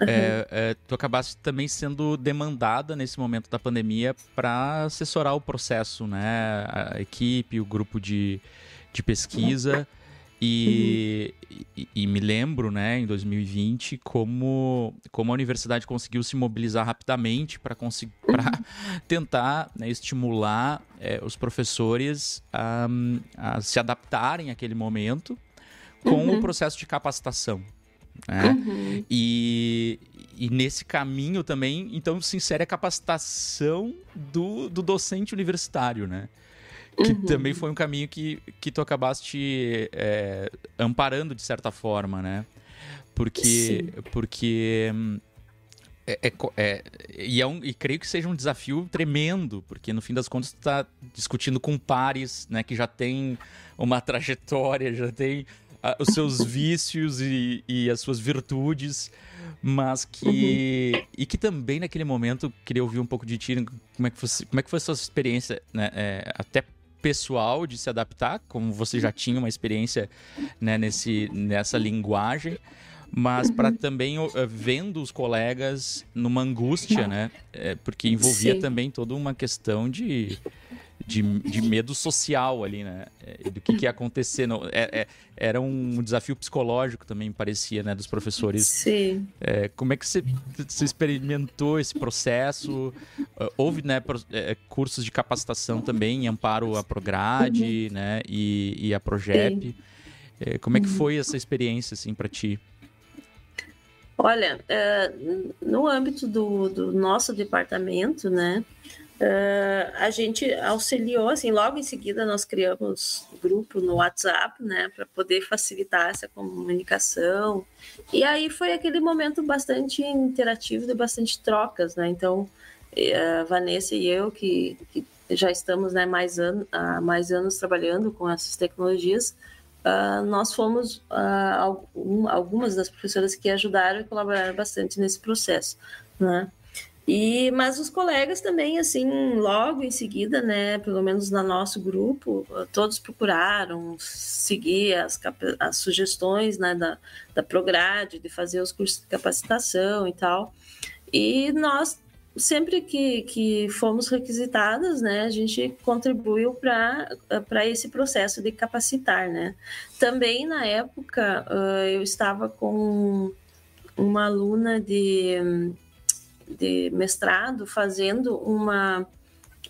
uhum. é, é, tu acabaste também sendo demandada nesse momento da pandemia para assessorar o processo, né? A equipe, o grupo de, de pesquisa. E, uhum. e, e, me lembro, né, em 2020, como, como a universidade conseguiu se mobilizar rapidamente para uhum. tentar né, estimular é, os professores a, a, se adaptarem àquele momento com uhum. o processo de capacitação. Né? Uhum. E, e nesse caminho também, então, se insere a capacitação do, do docente universitário, né? Que uhum. também foi um caminho que, que tu acabaste é, amparando de certa forma, né? Porque, porque é, é, é, e, é um, e creio que seja um desafio tremendo, porque no fim das contas tu está discutindo com pares, né, que já tem uma trajetória, já tem a, os seus vícios e, e, as suas virtudes, mas que uhum. e que também naquele momento queria ouvir um pouco de ti, como é que foi, como é que foi a sua experiência, né, é, até pessoal de se adaptar, como você já tinha uma experiência né, nesse, nessa linguagem, mas para uhum. também uh, vendo os colegas numa angústia, né? É, porque envolvia Sim. também toda uma questão de de, de medo social ali, né? É, do que, que ia acontecer. Não, é, é, era um desafio psicológico também, parecia, né? Dos professores. Sim. É, como é que você, você experimentou esse processo? Uh, houve né, é, cursos de capacitação também em amparo à Prograde, uhum. né? E, e a Progep. É, como é que uhum. foi essa experiência, assim, para ti? Olha, no âmbito do, do nosso departamento, né? Uh, a gente auxiliou, assim, logo em seguida nós criamos grupo no WhatsApp, né, para poder facilitar essa comunicação. E aí foi aquele momento bastante interativo, de bastante trocas, né. Então, a Vanessa e eu, que, que já estamos, né, mais an há mais anos trabalhando com essas tecnologias, uh, nós fomos uh, algum, algumas das professoras que ajudaram e colaboraram bastante nesse processo, né. E, mas os colegas também, assim, logo em seguida, né, pelo menos no nosso grupo, todos procuraram seguir as, as sugestões né, da, da Prograde, de fazer os cursos de capacitação e tal. E nós, sempre que, que fomos requisitadas, né, a gente contribuiu para esse processo de capacitar, né. Também, na época, eu estava com uma aluna de de mestrado fazendo uma,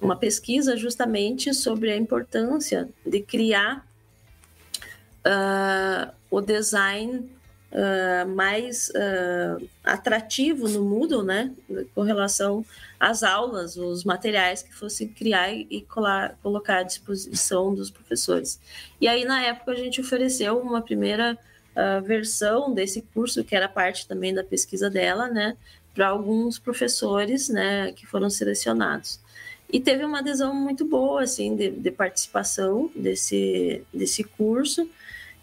uma pesquisa justamente sobre a importância de criar uh, o design uh, mais uh, atrativo no Moodle, né, com relação às aulas, os materiais que fossem criar e colar, colocar à disposição dos professores. E aí, na época, a gente ofereceu uma primeira versão desse curso, que era parte também da pesquisa dela, né, para alguns professores, né, que foram selecionados. E teve uma adesão muito boa, assim, de, de participação desse, desse curso.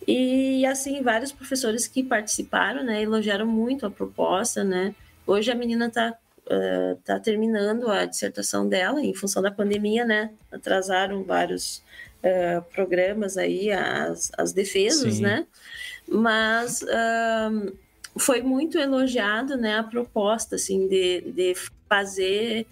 E assim, vários professores que participaram, né, elogiaram muito a proposta, né. Hoje a menina está uh, tá terminando a dissertação dela em função da pandemia, né, atrasaram vários uh, programas aí, as, as defesas, Sim. né, mas uh, foi muito elogiado, né, a proposta, assim, de, de fazer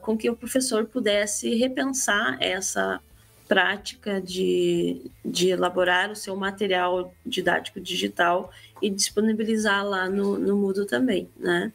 com que o professor pudesse repensar essa prática de, de elaborar o seu material didático digital e disponibilizar lá no, no Moodle também, né?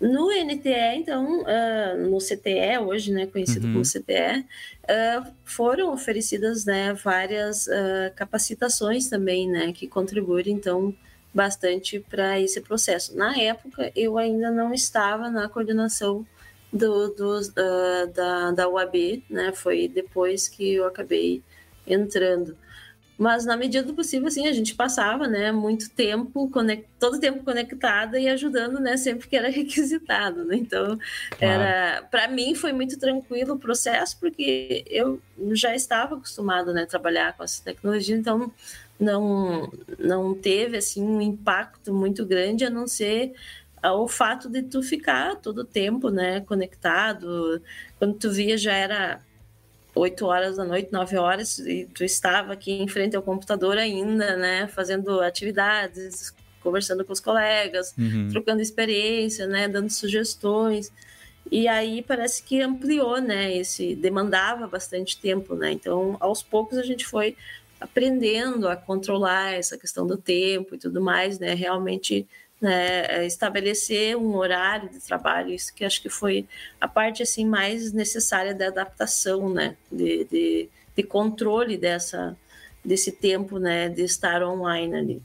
No NTE, então, uh, no CTE, hoje né, conhecido uhum. como CTE, uh, foram oferecidas né, várias uh, capacitações também, né, que contribuem, então, bastante para esse processo. Na época, eu ainda não estava na coordenação do, do uh, da, da UAB, né? Foi depois que eu acabei entrando. Mas na medida do possível, assim, a gente passava, né, muito tempo, conect... todo tempo conectada e ajudando, né, sempre que era requisitado, né? Então, era, para mim foi muito tranquilo o processo, porque eu já estava acostumado, né, a trabalhar com essa tecnologia, então não não teve assim um impacto muito grande a não ser o fato de tu ficar todo o tempo, né, conectado. Quando tu via já era 8 horas da noite, 9 horas, e tu estava aqui em frente ao computador ainda, né, fazendo atividades, conversando com os colegas, uhum. trocando experiência, né, dando sugestões. E aí parece que ampliou, né, esse demandava bastante tempo, né? Então, aos poucos a gente foi aprendendo a controlar essa questão do tempo e tudo mais, né? Realmente né, é, estabelecer um horário de trabalho, isso que acho que foi a parte assim mais necessária da adaptação, né, de, de, de controle dessa desse tempo, né, de estar online ali.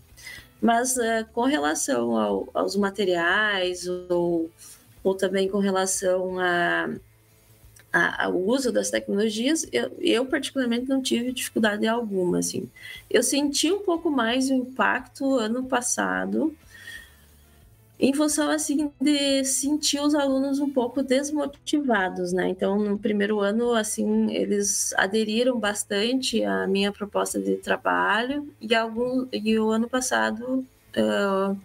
Mas uh, com relação ao, aos materiais ou, ou também com relação a, ao uso das tecnologias, eu, eu, particularmente não tive dificuldade alguma, assim. Eu senti um pouco mais o impacto ano passado, em função assim de sentir os alunos um pouco desmotivados, né? Então, no primeiro ano, assim, eles aderiram bastante à minha proposta de trabalho e algum e o ano passado uh,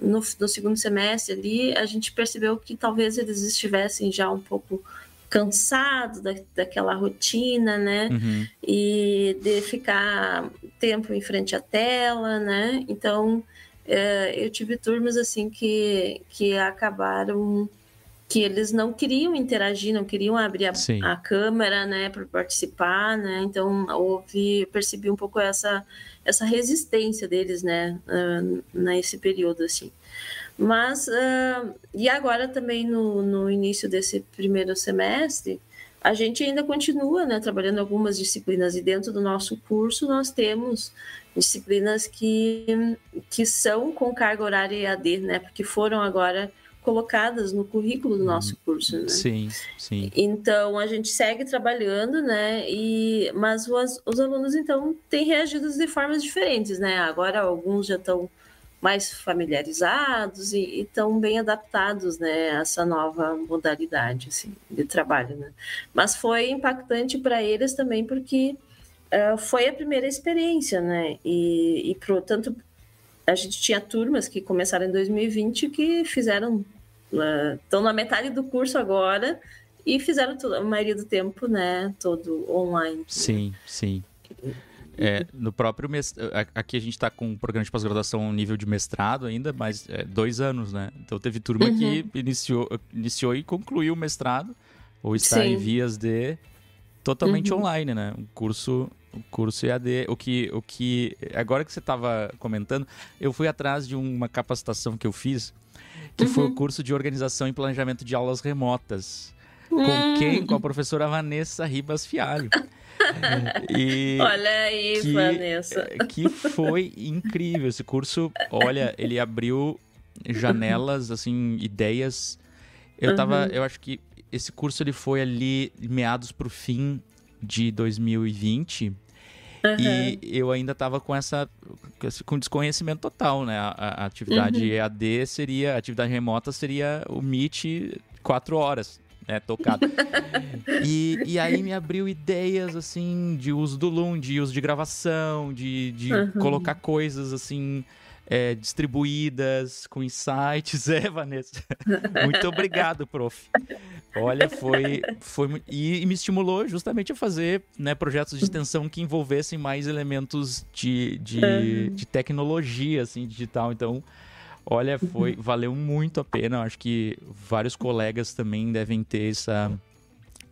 no, no, segundo semestre ali, a gente percebeu que talvez eles estivessem já um pouco cansados da, daquela rotina, né? Uhum. E de ficar tempo em frente à tela, né? Então, é, eu tive turmas assim que, que acabaram que eles não queriam interagir, não queriam abrir a, a câmera, né, para participar, né? Então houve, percebi um pouco essa essa resistência deles, né, uh, nesse período assim. Mas uh, e agora também no, no início desse primeiro semestre a gente ainda continua né, trabalhando algumas disciplinas e dentro do nosso curso nós temos disciplinas que, que são com carga horária EAD, né, porque foram agora colocadas no currículo do nosso curso, né? Sim, sim. Então a gente segue trabalhando, né? E mas os, os alunos então têm reagido de formas diferentes, né? Agora alguns já estão mais familiarizados e estão bem adaptados né, a essa nova modalidade assim, de trabalho. Né? Mas foi impactante para eles também porque uh, foi a primeira experiência, né? E, e pro, tanto a gente tinha turmas que começaram em 2020 que fizeram estão uh, na metade do curso agora e fizeram a maioria do tempo, né, todo online. Sim, sim. É, no próprio aqui a gente está com um programa de pós-graduação nível de mestrado ainda, mas é, dois anos, né? Então teve turma uhum. que iniciou, iniciou e concluiu o mestrado ou está Sim. em vias de totalmente uhum. online, né? Um curso, um curso EAD. O que, o que agora que você estava comentando, eu fui atrás de uma capacitação que eu fiz, que uhum. foi o uhum. curso de organização e planejamento de aulas remotas. Com hum. quem? Com a professora Vanessa Ribas Fialho. E olha aí, que, Vanessa. Que foi incrível. Esse curso, olha, ele abriu janelas, assim, ideias. Eu tava, uhum. eu acho que esse curso ele foi ali meados pro fim de 2020. Uhum. E eu ainda estava com essa com desconhecimento total, né? A, a atividade uhum. EAD seria, a atividade remota seria o Meet quatro horas. Né, tocado. e, e aí me abriu ideias, assim, de uso do Loom, de uso de gravação, de, de uhum. colocar coisas, assim, é, distribuídas, com insights. É, Vanessa. Muito obrigado, prof. Olha, foi. foi e, e, me estimulou justamente a fazer né, projetos de extensão que envolvessem mais elementos de, de, uhum. de tecnologia assim, digital. Então, olha, foi valeu muito a pena. Acho que vários colegas também devem ter essa,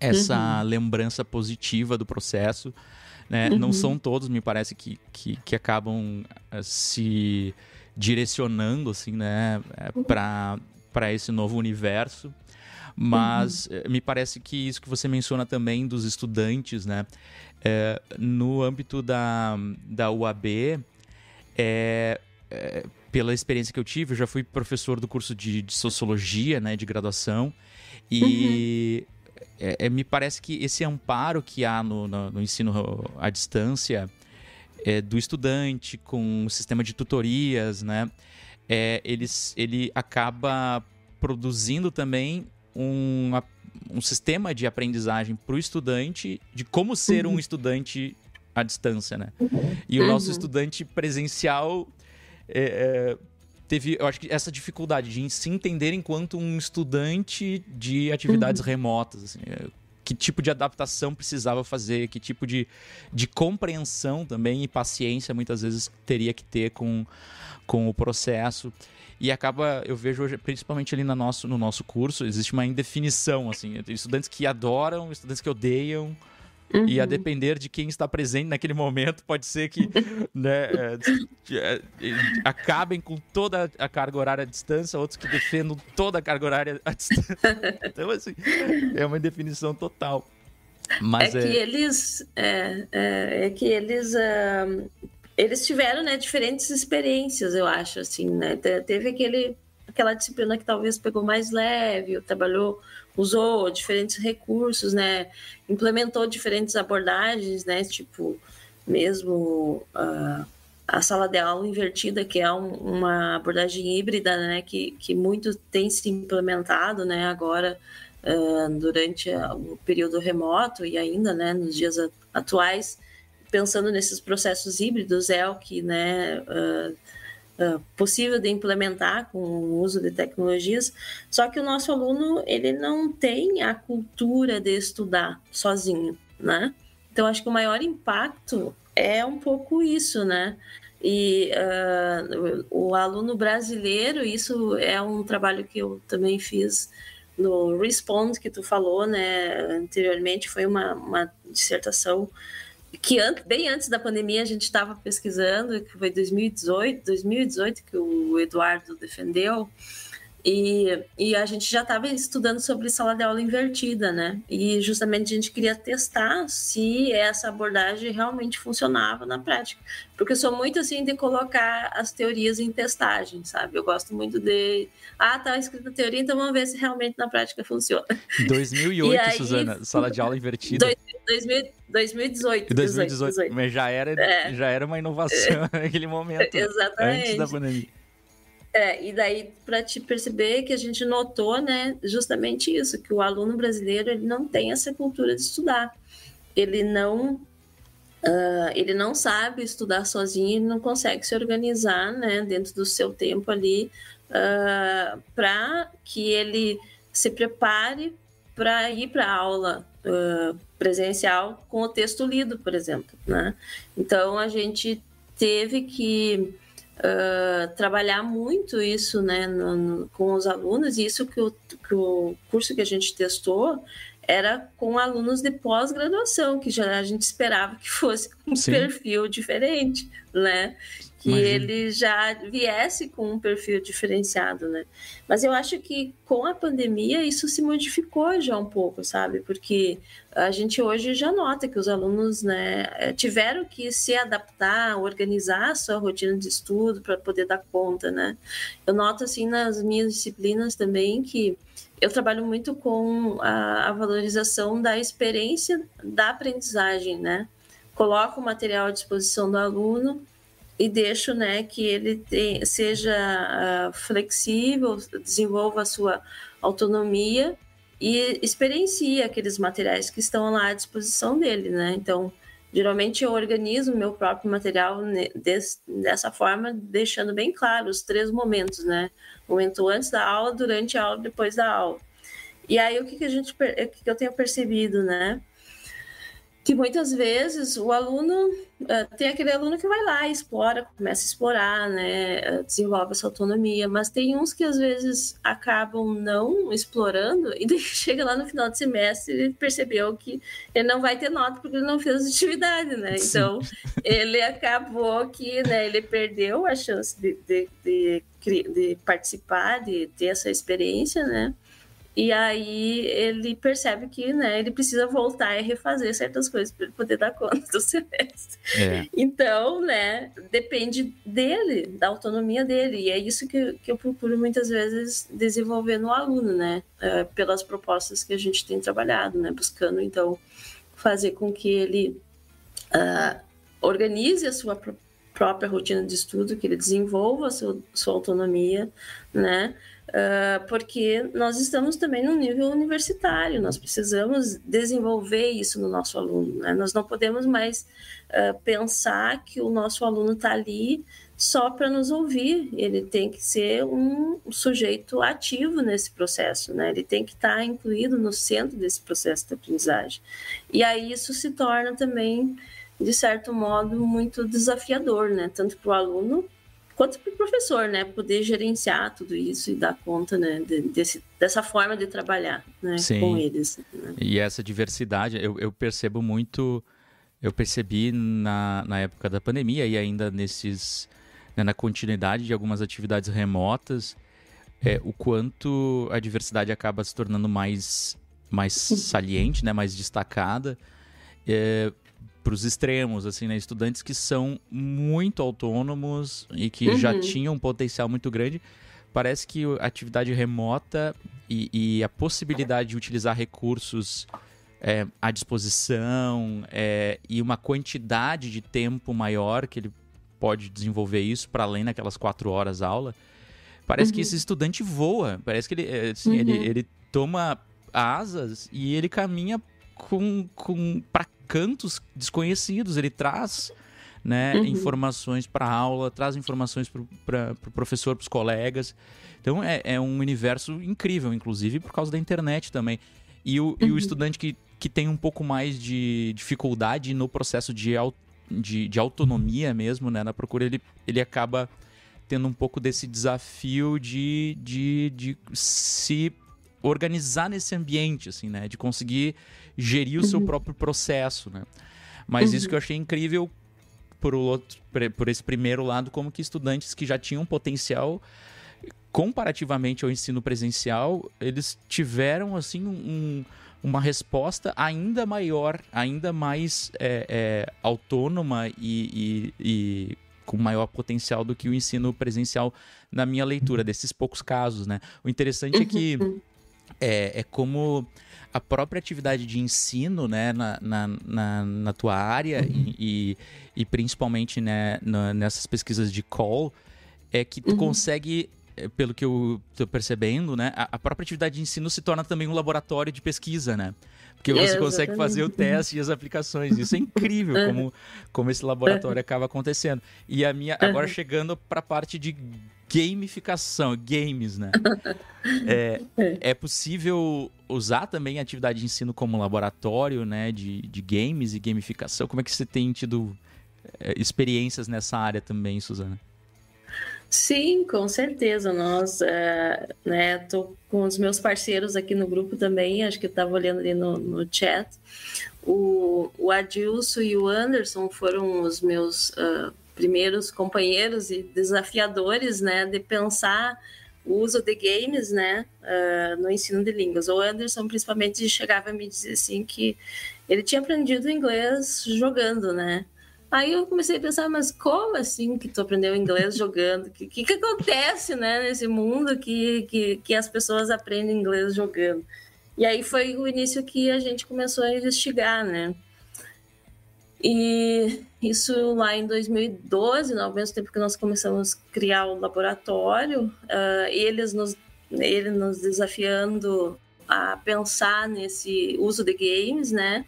essa uhum. lembrança positiva do processo. Né? Uhum. Não são todos, me parece, que, que, que acabam uh, se direcionando assim, né, eh, para esse novo universo. Mas uhum. Eh, me parece que isso que você menciona também dos estudantes, né? É, no âmbito da, da UAB, é, é, pela experiência que eu tive, eu já fui professor do curso de, de sociologia, né, de graduação, e uhum é, é, me parece que esse amparo que há no, no, no ensino à distância é, do estudante com o sistema de tutorias, né? É, eles, ele acaba produzindo também um, um sistema de aprendizagem para o estudante de como ser um uhum. estudante à distância, né? E o nosso uhum. estudante presencial é, é teve, eu acho que essa dificuldade de se entender enquanto um estudante de atividades uhum. remotas, assim, é, que tipo de adaptação precisava fazer, que tipo de, de compreensão também e paciência muitas vezes teria que ter com, com o processo. E acaba, eu vejo hoje, principalmente ali no nosso, no nosso curso, existe uma indefinição, assim, estudantes que adoram, estudantes que odeiam, Uhum. E a uhum. depender de quem está presente naquele momento, pode ser que né, é, é, acabem com toda a carga horária à distância, outros que defendam toda a carga horária à distância. Então, assim, é uma definição total. Mas é, é... que eles. É, é, é que eles. Uh, eles tiveram né, diferentes experiências, eu acho, assim, né? Teve aquele, aquela disciplina que talvez pegou mais leve, trabalhou usou diferentes recursos, né? Implementou diferentes abordagens, né? Tipo, mesmo uh, a sala de aula invertida, que é um, uma abordagem híbrida, né? Que, que muito tem se implementado, né? Agora, uh, durante o período remoto e ainda, né? Nos dias atuais, pensando nesses processos híbridos, é o que, né? Uh, uh, possível de implementar com o uso de tecnologias, só que o nosso aluno ele não tem a cultura de estudar sozinho, né? Então acho que o maior impacto é um pouco isso, né? E uh, o aluno brasileiro, isso é um trabalho que eu também fiz no Respond, que tu falou, né, anteriormente, foi uma, uma dissertação que antes, bem antes da pandemia a gente estava pesquisando, que foi 2018, 2018 que o Eduardo defendeu, e, e a gente já estava estudando sobre sala de aula invertida, né? E justamente a gente queria testar se essa abordagem realmente funcionava na prática. Porque eu sou muito assim de colocar as teorias em testagem, sabe? Eu gosto muito de. Ah, tá escrita a teoria, então vamos ver se realmente na prática funciona. 2008, aí, Suzana, sala de aula invertida. 2018. 2018, 2018, 18. mas já era, é. já era uma inovação é. naquele momento. Exatamente. Antes da pandemia. É, e daí para te perceber que a gente notou, né, justamente isso, que o aluno brasileiro ele não tem essa cultura de estudar. Ele não uh, ele não sabe estudar sozinho, ele não consegue se organizar, né, dentro do seu tempo ali uh, para que ele se prepare para ir para aula uh, presencial com o texto lido, por exemplo, né? Então a gente teve que uh, trabalhar muito isso né, no, no, com os alunos, e isso que o, que o curso que a gente testou era com alunos de pós-graduação, que já a gente esperava que fosse um Sim. perfil diferente, né? que Imagina. ele já viesse com um perfil diferenciado, né? Mas eu acho que com a pandemia isso se modificou já um pouco, sabe? Porque a gente hoje já nota que os alunos, né, eh, tiveram que se adaptar, organizar a sua rotina de estudo para poder dar conta, né? Eu noto assim nas minhas disciplinas também que eu trabalho muito com a, a valorização da experiência da aprendizagem, né? Coloco o material à disposição do aluno e deixo né, que ele seja uh, flexível, desenvolva a sua autonomia e experiencia aqueles materiais que estão lá à disposição dele, né? Então, geralmente eu organizo meu próprio material dessa forma, deixando bem claro os três momentos, né? O momento antes da aula, durante a aula, depois da aula. E aí o que, que a gente, o que, que eu tenho percebido, né? Que muitas vezes o aluno uh, tem aquele aluno que vai lá, explora, começa a explorar, né, desenvolve essa autonomia, mas tem uns que às vezes acabam não explorando e chega lá no final do semestre e percebeu que ele não vai ter nota porque ele não fez atividade, né? Sim. Então ele acabou que, né, ele perdeu a chance de, de, de, de participar, de ter essa experiência, né? E aí ele percebe que né, ele precisa voltar e refazer certas coisas para poder dar conta do semestre. É. Então, né, depende dele, da autonomia dele. E é isso que, que eu procuro muitas vezes desenvolver no aluno, né? Uh, pelas propostas que a gente tem trabalhado, né? Buscando, então, fazer com que ele uh, organize a sua própria rotina de estudo, que ele desenvolva a sua, sua autonomia, né? Uh, porque nós estamos também no nível universitário, nós precisamos desenvolver isso no nosso aluno. Né? Nós não podemos mais uh, pensar que o nosso aluno está ali só para nos ouvir, ele tem que ser um sujeito ativo nesse processo, né? ele tem que estar tá incluído no centro desse processo de aprendizagem. E aí isso se torna também, de certo modo, muito desafiador, né? tanto para o aluno quanto para o professor, né, poder gerenciar tudo isso e dar conta, né, de, desse, dessa forma de trabalhar, né, com eles. Né? E essa diversidade, eu, eu, percebo muito, eu percebi na, na época da pandemia e ainda nesses, né, na continuidade de algumas atividades remotas, é, o quanto a diversidade acaba se tornando mais, mais saliente, né, mais destacada. É, para os extremos, assim, né? Estudantes que são muito autônomos e que uhum. já tinham um potencial muito grande. Parece que a atividade remota e, e a possibilidade de utilizar recursos é, à disposição é, e uma quantidade de tempo maior que ele pode desenvolver isso para além daquelas quatro horas aula. Parece uhum. que esse estudante voa. Parece que ele, é, assim, uhum. ele, ele toma asas e ele caminha com, com para cantos desconhecidos. Ele traz né, uhum. informações para a aula, traz informações para o pro professor, para os colegas. Então é, é, um universo incrível, inclusive por causa da internet também. E o, uhum. e o uhum. estudante que, que tem um pouco mais de dificuldade no processo de, de, de autonomia mesmo, né, na procura, ele, ele acaba tendo um pouco desse desafio de, de, de se organizar nesse ambiente, assim, né? De conseguir gerir o seu uhum. próprio processo, né? Mas uhum. isso que eu achei incrível por, outro, por esse primeiro lado, como que estudantes que já tinham potencial comparativamente ao ensino presencial, eles tiveram, assim, um, uma resposta ainda maior, ainda mais é, é, autônoma e, e, e com maior potencial do que o ensino presencial na minha leitura, desses poucos casos, né? O interessante é que uhum é, é como a própria atividade de ensino né, na, na, na, na tua área uhum. e, e, principalmente né, na, nessas pesquisas de call é que tu uhum. consegue pelo que eu estou percebendo, né, a, própria atividade de ensino se torna também um laboratório de pesquisa, né? Porque você é, consegue fazer o teste e as aplicações. Isso é incrível uhum. como, como esse laboratório acaba acontecendo. E a minha agora chegando para a parte de gamificação, games, né? É, é, é. possível usar também a atividade de ensino como laboratório, né, de, de games e gamificação. Como é que você tem tido é, experiências nessa área também, Suzana? Sim, com certeza. Nós, é, né, tô com os meus parceiros aqui no grupo também, acho que estava olhando ali no, no chat. O, o Adilson e o Anderson foram os meus uh, primeiros companheiros e desafiadores, né, de pensar o uso de games, né, uh, no ensino de línguas. O Anderson, principalmente, chegava a me dizer assim que ele tinha aprendido inglês jogando, né, Aí eu comecei a pensar, mas como assim que tu aprendeu inglês jogando? O que, que, que, acontece, né, nesse mundo que, que, que as pessoas aprendem inglês jogando? E aí foi o início que a gente começou a investigar, né? E isso lá em 2012, ao mesmo tempo que nós começamos a criar o laboratório, uh, eles nos, ele nos desafiando a pensar nesse uso de games, né?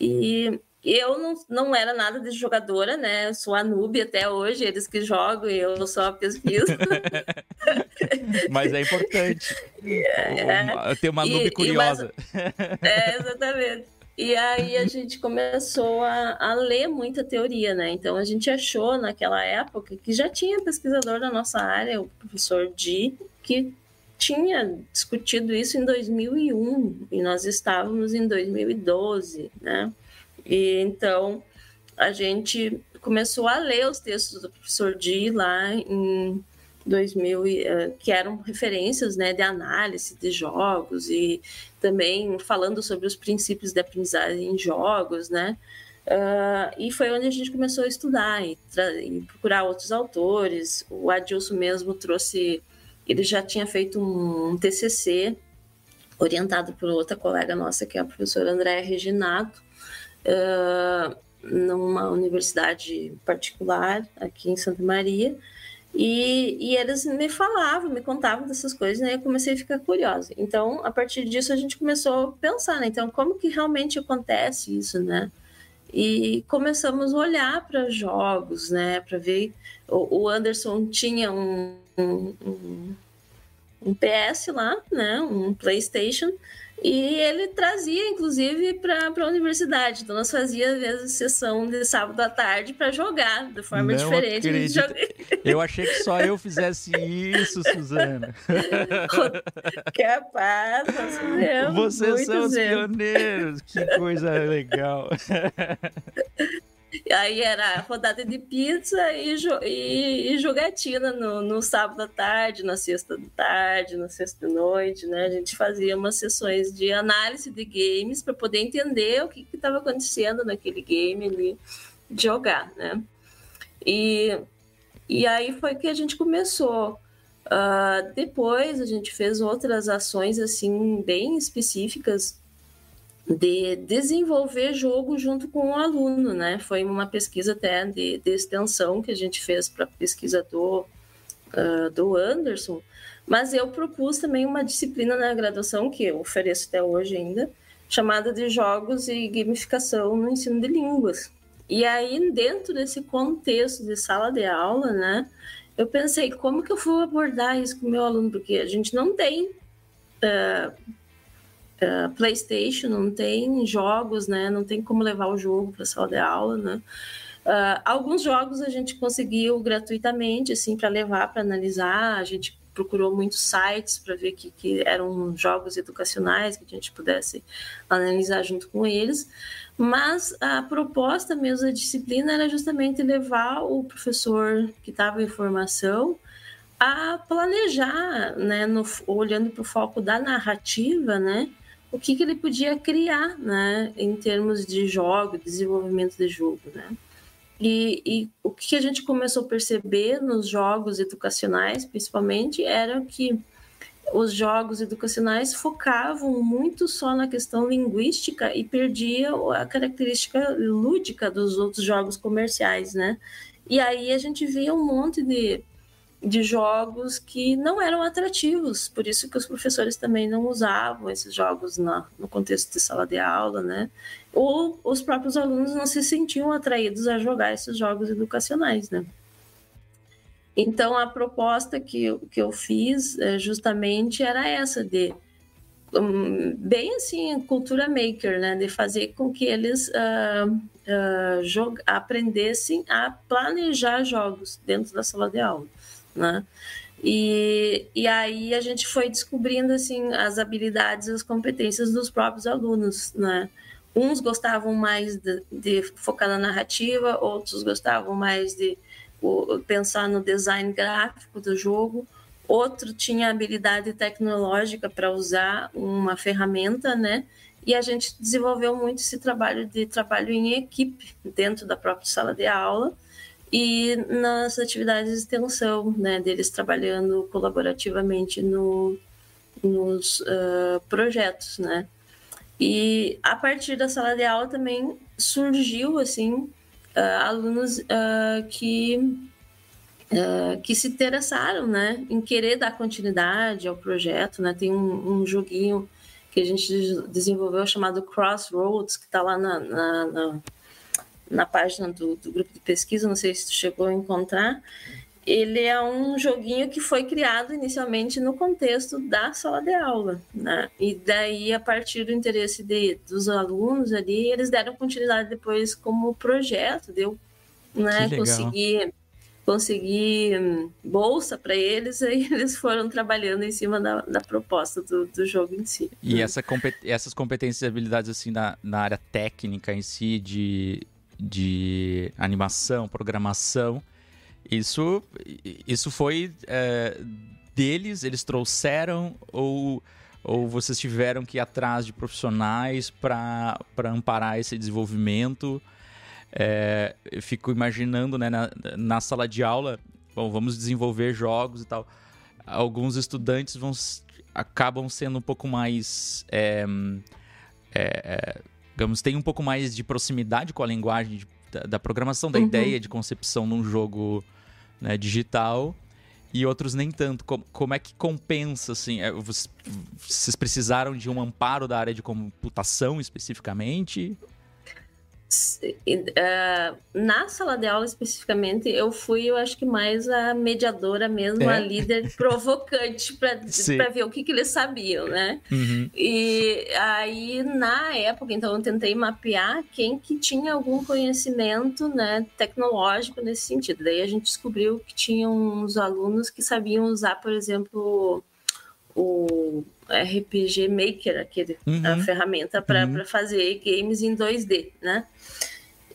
E eu não, não era nada de jogadora, né? Eu sou a noob até hoje, eles que jogam e eu só pesquiso. Mas é importante. É, ter uma noob curiosa. mas, é, exatamente. E aí a gente começou a, a, ler muita teoria, né? Então a gente achou naquela época que já tinha pesquisador da nossa área, o professor Di, que tinha discutido isso em 2001 e nós estávamos em 2012, né? E então a gente começou a ler os textos do professor Di lá em 2000, eh, que eram referências né, de análise de jogos e também falando sobre os princípios de aprendizagem em jogos, né? Uh, e foi onde a gente começou a estudar e, e, procurar outros autores. O Adilson mesmo trouxe, ele já tinha feito um, TCC orientado por outra colega nossa, que é a professora Andréa Reginato, uh, numa universidade particular aqui em Santa Maria. E, e, eles me falavam, me contavam dessas coisas, né? Eu comecei a ficar curiosa. Então, a partir disso, a gente começou a pensar, né? Então, como que realmente acontece isso, né? E começamos a olhar para jogos, né? Para ver. O, Anderson tinha um, um, um PS lá, né? Um PlayStation. E ele trazia, inclusive, para a universidade. Então, nós fazíamos, às vezes, sessão de sábado à tarde para jogar de forma Não diferente. Eu achei que só eu fizesse isso, Suzana. Capaz, nós fizemos. Vocês são os pioneiros. Que coisa legal. Aí era rodada de pizza e, e, e jogatina no, no, sábado à tarde, na sexta da tarde, na sexta noite, né? A gente fazia umas sessões de análise de games para poder entender o que estava acontecendo naquele game ali, de jogar, né? E, e aí foi que a gente começou. Uh, depois a gente fez outras ações assim bem específicas de desenvolver jogo junto com o aluno, né? Foi uma pesquisa até de, de extensão que a gente fez para pesquisa do, uh, do Anderson, mas eu propus também uma disciplina na graduação, que eu ofereço até hoje ainda, chamada de Jogos e Gamificação no Ensino de Línguas. E aí, dentro desse contexto de sala de aula, né, eu pensei, como que eu vou abordar isso com o meu aluno? Porque a gente não tem uh, uh, PlayStation, não tem jogos, né? Não tem como levar o jogo para a sala de aula, né? Uh, alguns jogos a gente conseguiu gratuitamente, assim, para levar, para analisar. A gente procurou muitos sites para ver que, que eram jogos educacionais que a gente pudesse analisar junto com eles. Mas a proposta mesmo da disciplina era justamente levar o professor que estava em formação a planejar, né, no, olhando para o foco da narrativa, né, o que, que ele podia criar, né, em termos de jogo, desenvolvimento de jogo, né. E, e, o que a gente começou a perceber nos jogos educacionais, principalmente, era que os jogos educacionais focavam muito só na questão linguística e perdia a característica lúdica dos outros jogos comerciais, né? E aí a gente via um monte de de jogos que não eram atrativos, por isso que os professores também não usavam esses jogos na, no contexto de sala de aula, né? Ou os próprios alunos não se sentiam atraídos a jogar esses jogos educacionais, né? Então, a proposta que eu, que eu fiz é, justamente era essa, de um, bem assim, cultura maker, né? De fazer com que eles uh, uh, aprendessem a planejar jogos dentro da sala de aula né? E, e aí a gente foi descobrindo assim as habilidades e as competências dos próprios alunos, né? Uns gostavam mais de, de focar na narrativa, outros gostavam mais de o, pensar no design gráfico do jogo, outro tinha habilidade tecnológica para usar uma ferramenta, né? E a gente desenvolveu muito esse trabalho de trabalho em equipe dentro da própria sala de aula e nas atividades de extensão, né, deles trabalhando colaborativamente no, nos uh, projetos, né. E a partir da sala de aula também surgiu, assim, uh, alunos uh, que, que se interessaram, né, em querer dar continuidade ao projeto, né. Tem um, um joguinho que a gente desenvolveu chamado Crossroads, que está lá na, na, na, na página do, do, grupo de pesquisa, não sei se tu chegou a encontrar. Ele é um joguinho que foi criado inicialmente no contexto da sala de aula, né? E daí, a partir do interesse de, dos alunos ali, eles deram continuidade depois como projeto, deu, né? Conseguir conseguir hum, bolsa para eles, aí eles foram trabalhando em cima da, da proposta do, do, jogo em si. E essa compet essas competências e habilidades assim na, na área técnica em si, de, de animação, programação, isso, isso foi é, deles, eles trouxeram ou, ou vocês tiveram que ir atrás de profissionais para amparar esse desenvolvimento? É, eu fico imaginando, né, na, na sala de aula, bom, vamos desenvolver jogos e tal. Alguns estudantes vão acabam sendo um pouco mais, é, é, é, digamos, tem um pouco mais de proximidade com a linguagem de, da, da, programação, da uhum. ideia de concepção num jogo né, digital e outros nem tanto. Como, como é que compensa, assim? É, vocês precisaram de um amparo da área de computação especificamente? Uh, na sala de aula especificamente, eu fui, eu acho que mais a mediadora mesmo, é? a líder provocante para ver o que, que eles sabiam, né? Uhum. E aí, na época, então, eu tentei mapear quem que tinha algum conhecimento né, tecnológico nesse sentido. Daí a gente descobriu que tinha uns alunos que sabiam usar, por exemplo, o RPG Maker, aquele, uhum. a ferramenta para uhum. fazer games em 2D, né?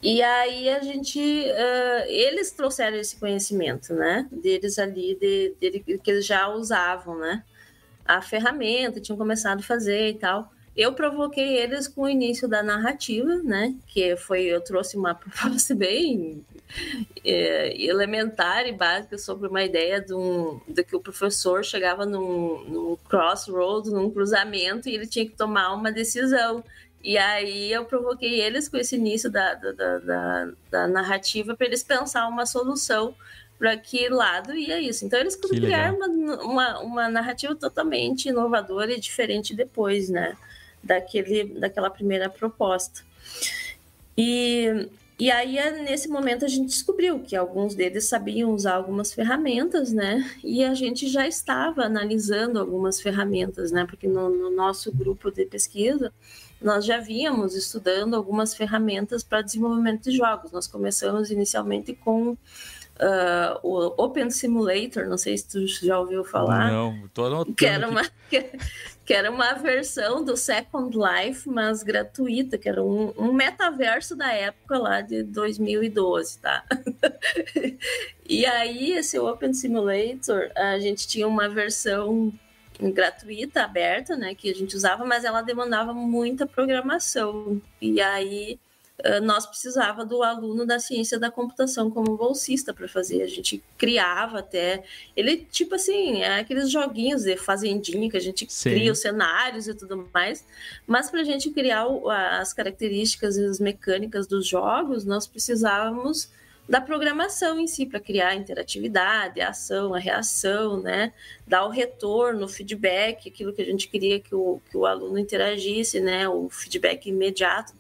E aí a gente, uh, eles trouxeram esse conhecimento, né? Deles ali, de, de, que eles já usavam, né? A ferramenta, tinham começado a fazer e tal. Eu provoquei eles com o início da narrativa, né? Que foi, eu trouxe uma proposta bem é, elementar e básica sobre uma ideia de, um, de que o professor chegava num, num crossroad, num cruzamento, e ele tinha que tomar uma decisão. E aí eu provoquei eles com esse início da, da, da, da narrativa para eles pensar uma solução para que lado ia isso. Então eles criaram uma, uma, uma narrativa totalmente inovadora e diferente depois, né? daquele, daquela primeira proposta. E, e aí, nesse momento, a gente descobriu que alguns deles sabiam usar algumas ferramentas, né? E a gente já estava analisando algumas ferramentas, né? Porque no, no nosso grupo de pesquisa, nós já víamos estudando algumas ferramentas para desenvolvimento de jogos. Nós começamos inicialmente com uh, o Open Simulator, não sei se tu já ouviu falar. Não, tô anotando. Que era uma, que, que era uma versão do Second Life, mas gratuita, que era um, um metaverso da época lá de 2012, tá? e aí, esse Open Simulator, a gente tinha uma versão gratuita, aberta, né, que a gente usava, mas ela demandava muita programação. E aí nós precisava do aluno da ciência da computação como bolsista para fazer. A gente criava até. Ele, tipo assim, é aqueles joguinhos de fazendinha que a gente Sim. cria os cenários e tudo mais. Mas para a gente criar as características e as mecânicas dos jogos, nós precisávamos da programação em si para criar a interatividade, a ação, a reação, né? Dar o retorno, o feedback, aquilo que a gente queria que o, que o aluno interagisse, né? O feedback imediato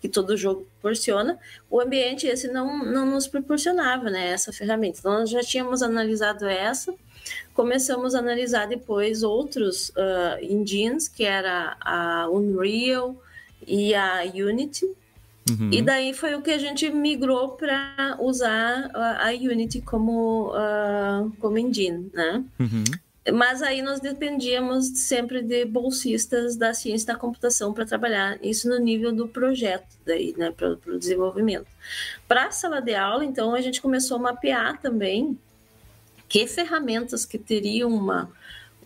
que todo jogo proporciona, o ambiente esse não, não nos proporcionava né, essa ferramenta. Então, nós já tínhamos analisado essa, começamos a analisar depois outros uh, engines, que era a Unreal e a Unity, uhum. e daí foi o que a gente migrou para usar a, Unity como, uh, como engine, né? Uhum. Mas aí nós dependíamos sempre de bolsistas da ciência da computação para trabalhar isso no nível do projeto, daí, né, para o desenvolvimento. Para a sala de aula, então, a gente começou a mapear também que ferramentas que teriam uma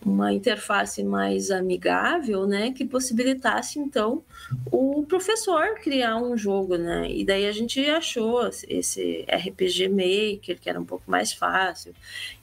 uma interface mais amigável, né, que possibilitasse então o professor criar um jogo, né? E daí a gente achou esse RPG Maker, que era um pouco mais fácil,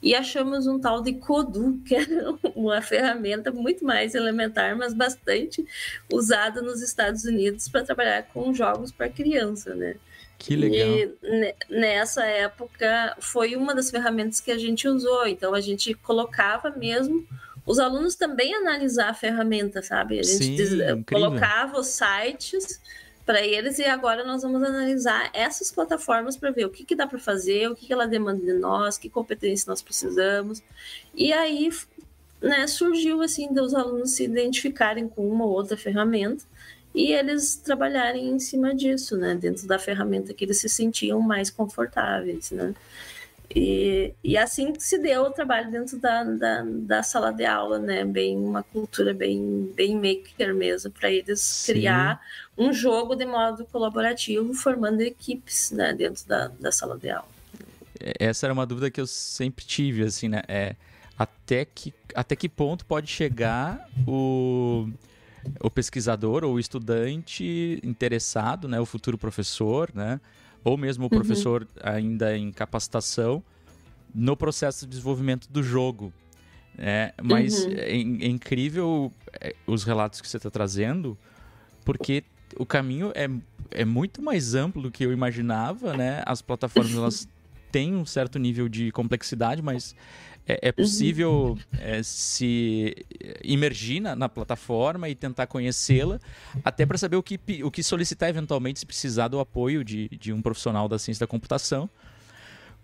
e achamos um tal de Kodu, que era uma ferramenta muito mais elementar, mas bastante usada nos Estados Unidos para trabalhar com jogos para criança, né? Que legal. E nessa época foi uma das ferramentas que a gente usou. Então a gente colocava mesmo os alunos também analisar a ferramenta, sabe? A gente Sim, diz, incrível. colocava os sites para eles e agora nós vamos analisar essas plataformas para ver o que, que dá para fazer, o que, que ela demanda de nós, que competência nós precisamos. E aí né, surgiu assim dos alunos se identificarem com uma ou outra ferramenta e eles trabalharem em cima disso, né, dentro da ferramenta que eles se sentiam mais confortáveis, né. E, e assim se deu o trabalho dentro da, da, da, sala de aula, né? Bem uma cultura bem, bem maker mesmo, para eles Sim. criar um jogo de modo colaborativo, formando equipes né? dentro da, da sala de aula. É, essa era uma dúvida que eu sempre tive, assim, né? É, até, que, até que ponto pode chegar o, o pesquisador ou o estudante interessado, né? O futuro professor, né? Ou mesmo o uhum. professor uhum. ainda em capacitação, no processo de desenvolvimento do jogo. É, mas uhum. é, é, incrível é, os relatos que você está trazendo, porque o caminho é, é muito mais amplo do que eu imaginava, né? As plataformas elas têm um certo nível de complexidade, mas é, é possível uhum. é, se imergir na, na, plataforma e tentar conhecê-la, até para saber o que, o que solicitar eventualmente se precisar do apoio de, de um profissional da ciência da computação.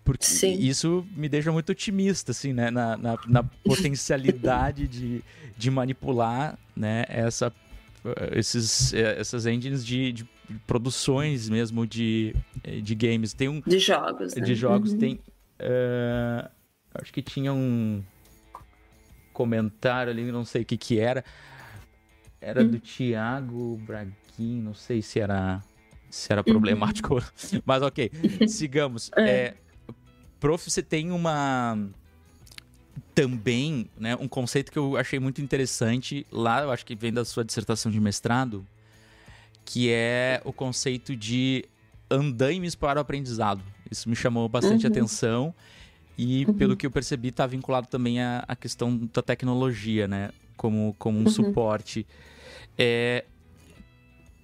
Porque Sim. isso me deixa muito otimista, assim, né? Na, na, na potencialidade de, de manipular né? Essa, esses, essas engines de, de produções mesmo de, de games. Tem um, de jogos. De né? jogos. Uhum. Tem. Uh, Acho que tinha um comentário ali, não sei o que que era. Era do Thiago Braguin, não sei se era se era problemático, uhum. mas ok, sigamos. É. É, prof, você tem uma também, né, um conceito que eu achei muito interessante lá, eu acho que vem da sua dissertação de mestrado, que é o conceito de andaimes para o aprendizado. Isso me chamou bastante uhum. atenção e, uhum. pelo que eu percebi, está vinculado também à, à, questão da tecnologia, né? Como, como um uhum. suporte. É,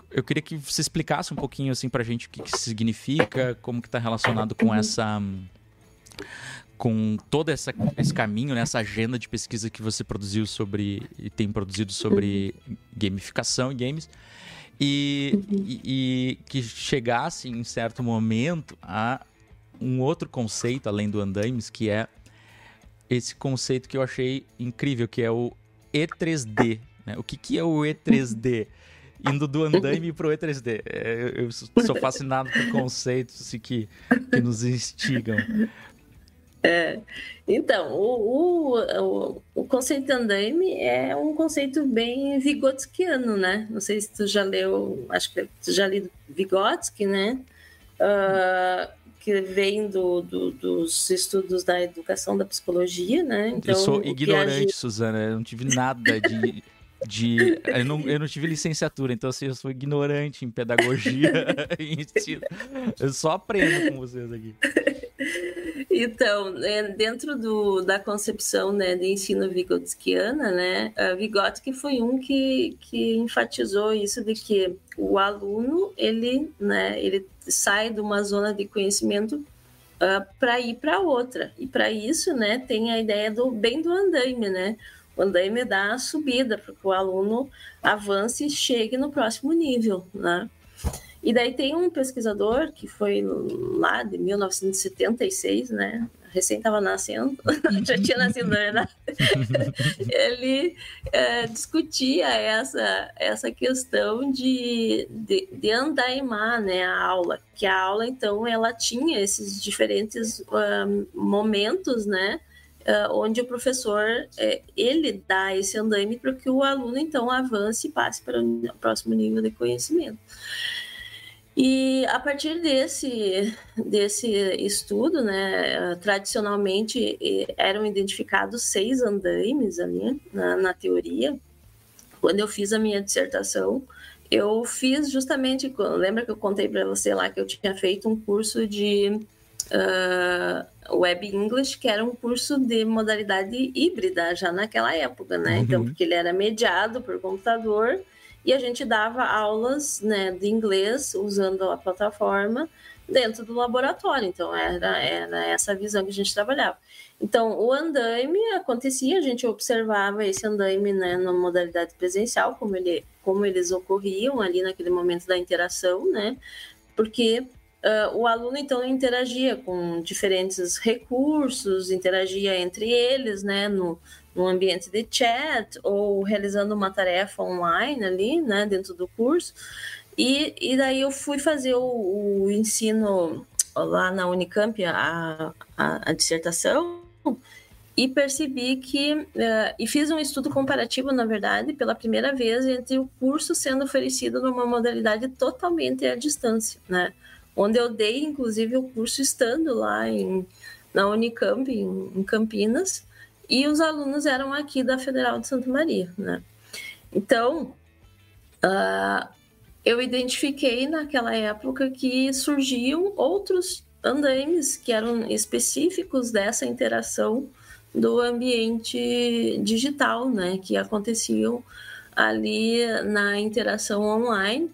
eu queria que você explicasse um pouquinho, assim, a gente o que, que significa, como que está relacionado com uhum. essa... Com todo essa, esse caminho, né? essa agenda de pesquisa que você produziu sobre... E tem produzido sobre uhum. gamificação e games. E, uhum. e, e, que chegasse em certo momento a um outro conceito além do andaimes, que é esse conceito que eu achei incrível, que é o E3D. Né? O que, que é o E3D? Indo do andaime o E3D. É, eu sou fascinado por conceitos assim, que, que nos instigam. É, então, o, o, o, conceito andaime é um conceito bem vigotskiano, né? Não sei se tu já leu, acho que tu já li Vygotsky, né? Uh, que vem do, do, dos estudos da educação da psicologia, né? Então, eu sou ignorante, gente... Suzana, eu não tive nada de. de eu, não, eu não tive licenciatura, então assim, eu sou ignorante em pedagogia e ensino. Eu só aprendo com vocês aqui. Então, né, dentro do, da concepção né, de ensino vigotskiana, né, Vygotsky foi um que, que enfatizou isso de que o aluno ele, né, ele sai de uma zona de conhecimento uh, ah, para ir para outra. E para isso, né, tem a ideia do bem do andaime, né? O andaime dá a subida para que o aluno avance e chegue no próximo nível, né? E daí tem um pesquisador que foi lá de 1976, né? Recém estava nascendo, já tinha nascido, na verdade. Ele é, discutia essa, essa questão de, de, de andaimar né, a aula. Que a aula, então, ela tinha esses diferentes uh, momentos, né? Uh, onde o professor é, ele dá esse andaime para que o aluno então avance e passe para o próximo nível de conhecimento. E a partir desse, desse estudo, né, tradicionalmente eram identificados seis andaimes ali na, na teoria. Quando eu fiz a minha dissertação, eu fiz justamente, lembra que eu contei para você lá que eu tinha feito um curso de uh, Web English, que era um curso de modalidade híbrida já naquela época, né? Então, uhum. Então, porque ele era mediado por computador e a gente dava aulas né, de inglês usando a plataforma dentro do laboratório. Então, era, era essa visão que a gente trabalhava. Então, o andaime acontecia, a gente observava esse andaime né, na modalidade presencial, como, ele, como eles ocorriam ali naquele momento da interação, né? Porque uh, o aluno, então, interagia com diferentes recursos, interagia entre eles, né? No, no ambiente de chat ou realizando uma tarefa online ali, né? Dentro do curso. E, e daí eu fui fazer o, o ensino lá na Unicamp, a, a, a dissertação, e percebi que uh, e fiz um estudo comparativo na verdade pela primeira vez entre o curso sendo oferecido numa modalidade totalmente à distância né onde eu dei inclusive o curso estando lá em na Unicamp em, em Campinas e os alunos eram aqui da Federal de Santa Maria né? Então uh, eu identifiquei naquela época que surgiam outros andaimes que eram específicos dessa interação do ambiente digital, né, que aconteciam ali na interação online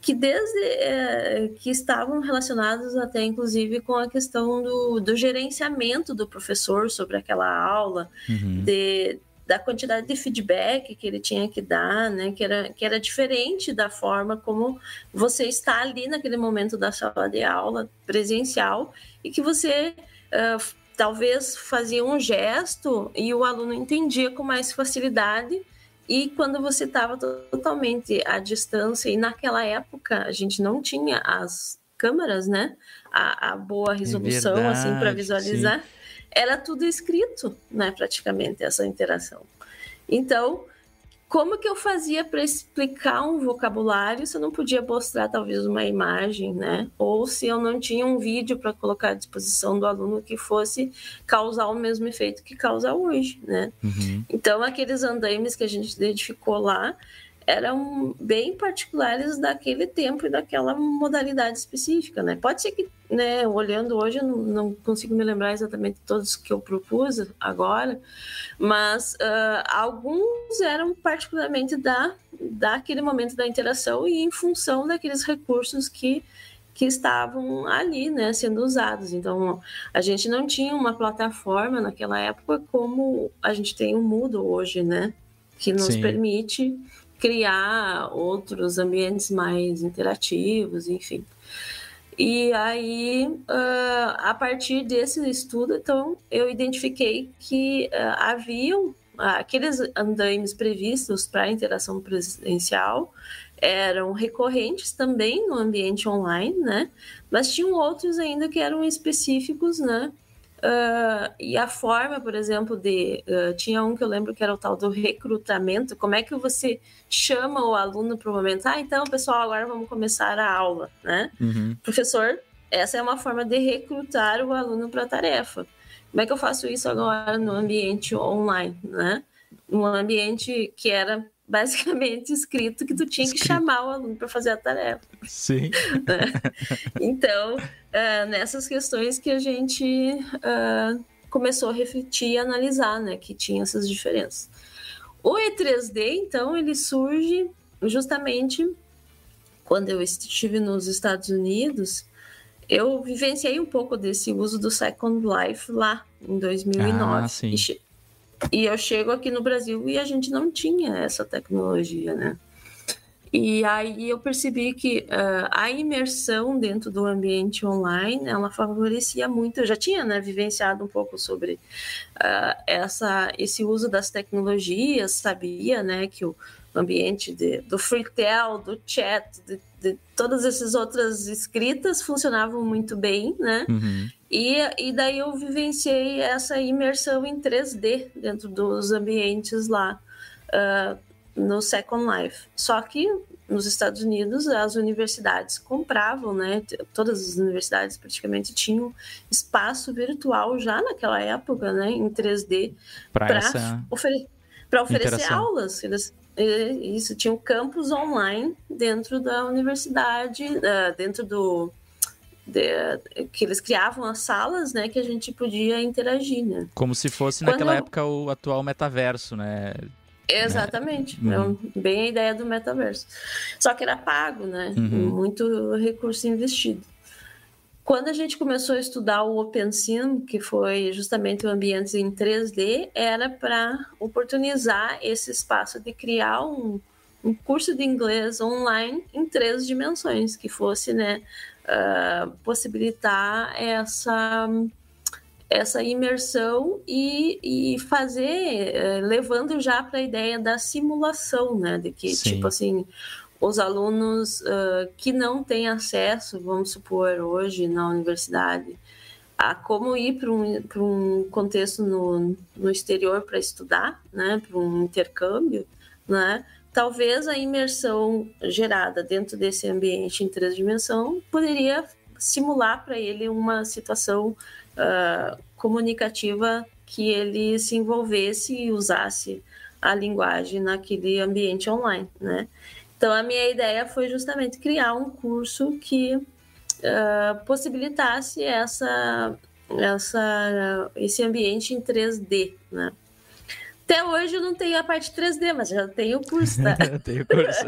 que desde é, que estavam relacionados até inclusive com a questão do, do gerenciamento do professor sobre aquela aula, uhum. de, da quantidade de feedback que ele tinha que dar, né? Que era, que era diferente da forma como você está ali naquele momento da sala de aula presencial e que você uh, talvez fazia um gesto e o aluno entendia com mais facilidade. E quando você estava totalmente à distância, e naquela época a gente não tinha as câmeras, né? A, a boa resolução, é assim, para visualizar. Sim era tudo escrito, né, praticamente, essa interação. Então, como que eu fazia para explicar um vocabulário se eu não podia mostrar talvez uma imagem, né? Ou se eu não tinha um vídeo para colocar à disposição do aluno que fosse causar o mesmo efeito que causa hoje, né? Uhum. Então, aqueles andaimes que a gente identificou lá eram bem particulares daquele tempo e daquela modalidade específica, né? Pode ser que, né, olhando hoje, eu não, não consigo me lembrar exatamente todos que eu propus agora, mas uh, alguns eram particularmente da, daquele momento da interação e em função daqueles recursos que que estavam ali, né, sendo usados. Então, a gente não tinha uma plataforma naquela época como a gente tem o Moodle hoje, né, que nos Sim. permite criar outros ambientes mais interativos, enfim. E aí, uh, a partir desse estudo, então, eu identifiquei que uh, haviam uh, aqueles andaimes previstos para interação presencial eram recorrentes também no ambiente online, né? Mas tinham outros ainda que eram específicos, né? Uh, e a forma, por exemplo, de. Uh, tinha um que eu lembro que era o tal do recrutamento. Como é que você chama o aluno para o momento? Ah, então, pessoal, agora vamos começar a aula, né? Uhum. Professor, essa é uma forma de recrutar o aluno para a tarefa. Como é que eu faço isso agora no ambiente online, né? Um ambiente que era basicamente escrito que tu tinha escrito. que chamar o aluno para fazer a tarefa. Sim. Né? então, uh, nessas questões que a gente uh, começou a refletir e analisar, né, que tinha essas diferenças. O E3D, então, ele surge justamente quando eu estive nos Estados Unidos, eu vivenciei um pouco desse uso do Second Life lá em 2009. Ah, sim. E eu chego aqui no Brasil e a gente não tinha essa tecnologia, né? E aí eu percebi que uh, a imersão dentro do ambiente online, ela favorecia muito. Eu já tinha né, vivenciado um pouco sobre uh, essa, esse uso das tecnologias, sabia né, que o ambiente de, do Freetel, do chat, de, de, todas essas outras escritas funcionavam muito bem, né? Uhum. E, e daí eu vivenciei essa imersão em 3D dentro dos ambientes lá uh, no Second Life. Só que nos Estados Unidos as universidades compravam, né? Todas as universidades praticamente tinham espaço virtual já naquela época, né? Em 3D para ofere oferecer interação. aulas. Eles isso tinha um campus online dentro da universidade, uh, dentro do de, que eles criavam as salas, né, que a gente podia interagir, né? Como se fosse Quando naquela época o atual metaverso, né? Exatamente, né? uhum. bem a ideia do metaverso. Só que era pago, né? Uhum. Muito recurso investido. quando a gente começou a estudar o OpenSim, que foi justamente o ambiente em 3D, era para oportunizar esse espaço de criar um, um, curso de inglês online em três dimensões, que fosse né, uh, possibilitar essa essa imersão e, e fazer, uh, levando já para a ideia da simulação, né? De que, Sim. tipo assim, os alunos uh, que não têm acesso, vamos supor, hoje na universidade, a como ir para um, um contexto no, no exterior para estudar, né, para um intercâmbio, né, talvez a imersão gerada dentro desse ambiente em três dimensões poderia simular para ele uma situação uh, comunicativa que ele se envolvesse e usasse a linguagem naquele ambiente online, né? Então, a minha ideia foi justamente criar um curso que uh, possibilitasse essa, essa, esse ambiente em 3D, né? Até hoje eu não tenho a parte 3D, mas já tenho o curso, tá? tenho curso.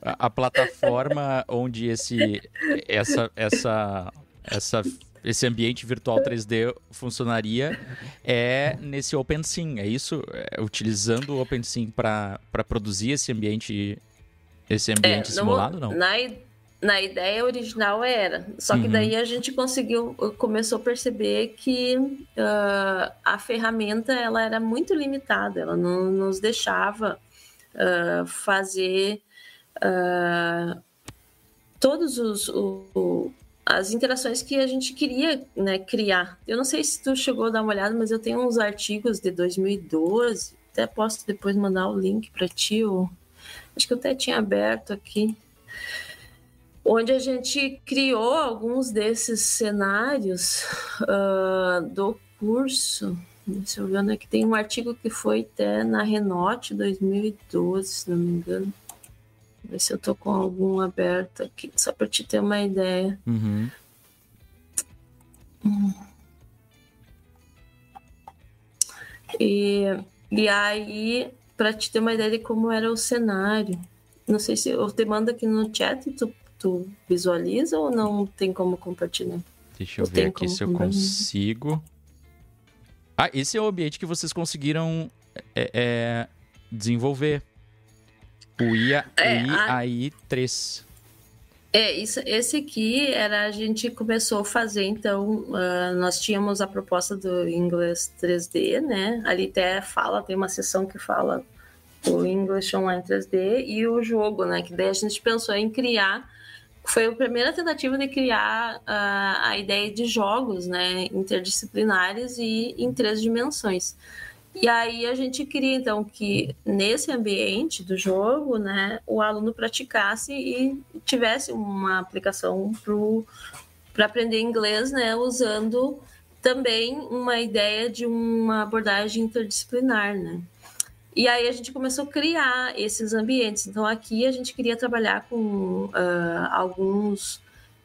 a, a plataforma onde esse, essa, essa, essa esse ambiente virtual 3D funcionaria é nesse OpenSim, é isso? É, utilizando o OpenSim para produzir esse ambiente, esse ambiente é, simulado, não? Na, na ideia original era, só que uhum. daí a gente conseguiu, começou a perceber que uh, a ferramenta ela era muito limitada, ela não nos deixava uh, fazer uh, todos os o, as interações que a gente queria né, criar. Eu não sei se tu chegou a dar uma olhada, mas eu tenho uns artigos de 2012, até posso depois mandar o link para ti, ou... acho que eu até tinha aberto aqui, onde a gente criou alguns desses cenários uh, do curso. Deixa eu ver é que tem um artigo que foi até na Renote 2012, se não me engano ver se eu tô com algum aberto aqui, só para te ter uma ideia. Uhum. E, e aí, para te ter uma ideia de como era o cenário, não sei se eu te mando aqui no chat, tu, tu visualiza ou não tem como compartilhar? Deixa eu ou ver aqui se eu consigo. Ah, esse é o ambiente que vocês conseguiram é, é, desenvolver. O IA, é, AI 3. É, isso, esse aqui era a gente começou a fazer, então, uh, nós tínhamos a proposta do inglês 3D, né? Ali até fala, tem uma sessão que fala o English Online 3D e o jogo, né? Que daí a gente pensou em criar, foi a primeira tentativa de criar uh, a ideia de jogos, né? Interdisciplinares e em três dimensões. E aí a gente queria então que nesse ambiente do jogo, né, o aluno praticasse e tivesse uma aplicação para aprender inglês, né, usando também uma ideia de uma abordagem interdisciplinar, né? E aí a gente começou a criar esses ambientes. Então aqui a gente queria trabalhar com uh, alguns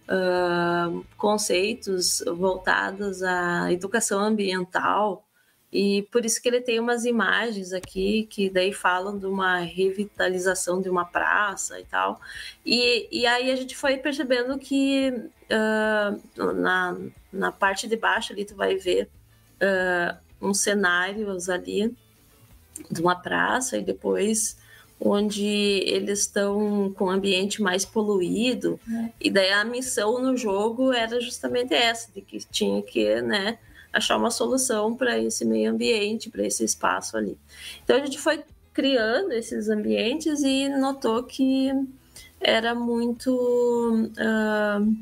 uh, conceitos voltados à educação ambiental, e por isso que ele tem umas imagens aqui que daí falam de uma revitalização de uma praça e tal. E, e aí a gente foi percebendo que uh, na, na parte de baixo ali tu vai ver uh, uns cenários ali de uma praça e depois onde eles estão com o ambiente mais poluído. É. E daí a missão no jogo era justamente essa, de que tinha que, né, achar uma solução para esse meio ambiente, para esse espaço ali. Então a gente foi criando esses ambientes e notou que era muito uh,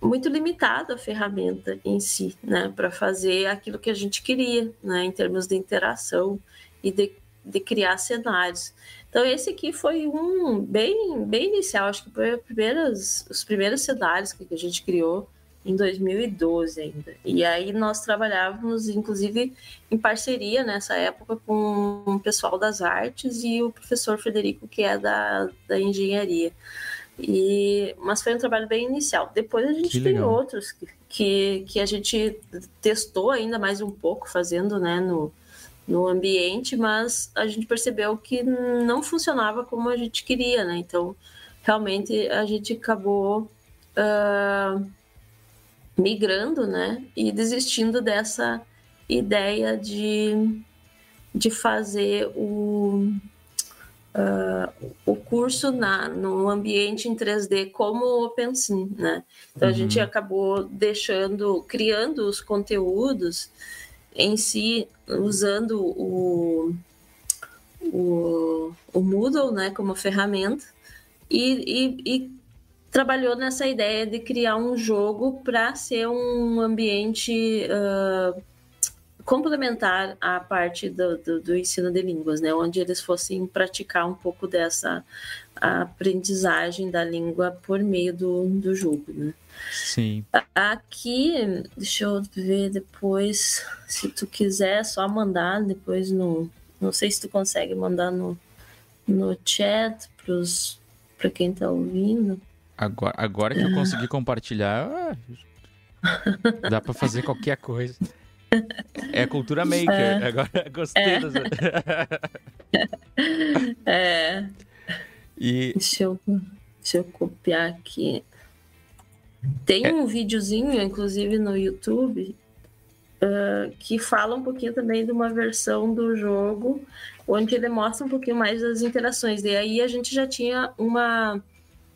muito limitada a ferramenta em si, né, para fazer aquilo que a gente queria, né, em termos de interação e de, de criar cenários. Então esse aqui foi um bem bem inicial, acho que foi primeiros, os primeiros cenários que a gente criou em 2012 ainda. E aí nós trabalhávamos, inclusive, em parceria nessa época com o pessoal das artes e o professor Frederico, que é da, da engenharia. E, mas foi um trabalho bem inicial. Depois a gente tem outros que, que, que, a gente testou ainda mais um pouco, fazendo né, no, no ambiente, mas a gente percebeu que não funcionava como a gente queria, né? Então, realmente, a gente acabou uh, migrando, né? E desistindo dessa ideia de, de fazer o, uh, o curso na, no ambiente em 3D como o OpenSim, né? Então uhum. a gente acabou deixando, criando os conteúdos em si, usando o, o, o Moodle, né, como ferramenta e, e, e trabalhou nessa ideia de criar um jogo para ser um ambiente uh, complementar à parte do, do, do, ensino de línguas, né? Onde eles fossem praticar um pouco dessa aprendizagem da língua por meio do, do jogo, né? Sim. Aqui, deixa eu ver depois, se tu quiser, só mandar depois no... Não sei se tu consegue mandar no, no chat para quem está ouvindo. Agora, agora que eu consegui compartilhar, dá para fazer qualquer coisa. É cultura maker. É. Agora gostei é. das... é. E... Deixa, eu, deixa eu copiar aqui. Tem é. um videozinho, inclusive, no YouTube, uh, que fala um pouquinho também de uma versão do jogo, onde ele mostra um pouquinho mais das interações. E aí a gente já tinha uma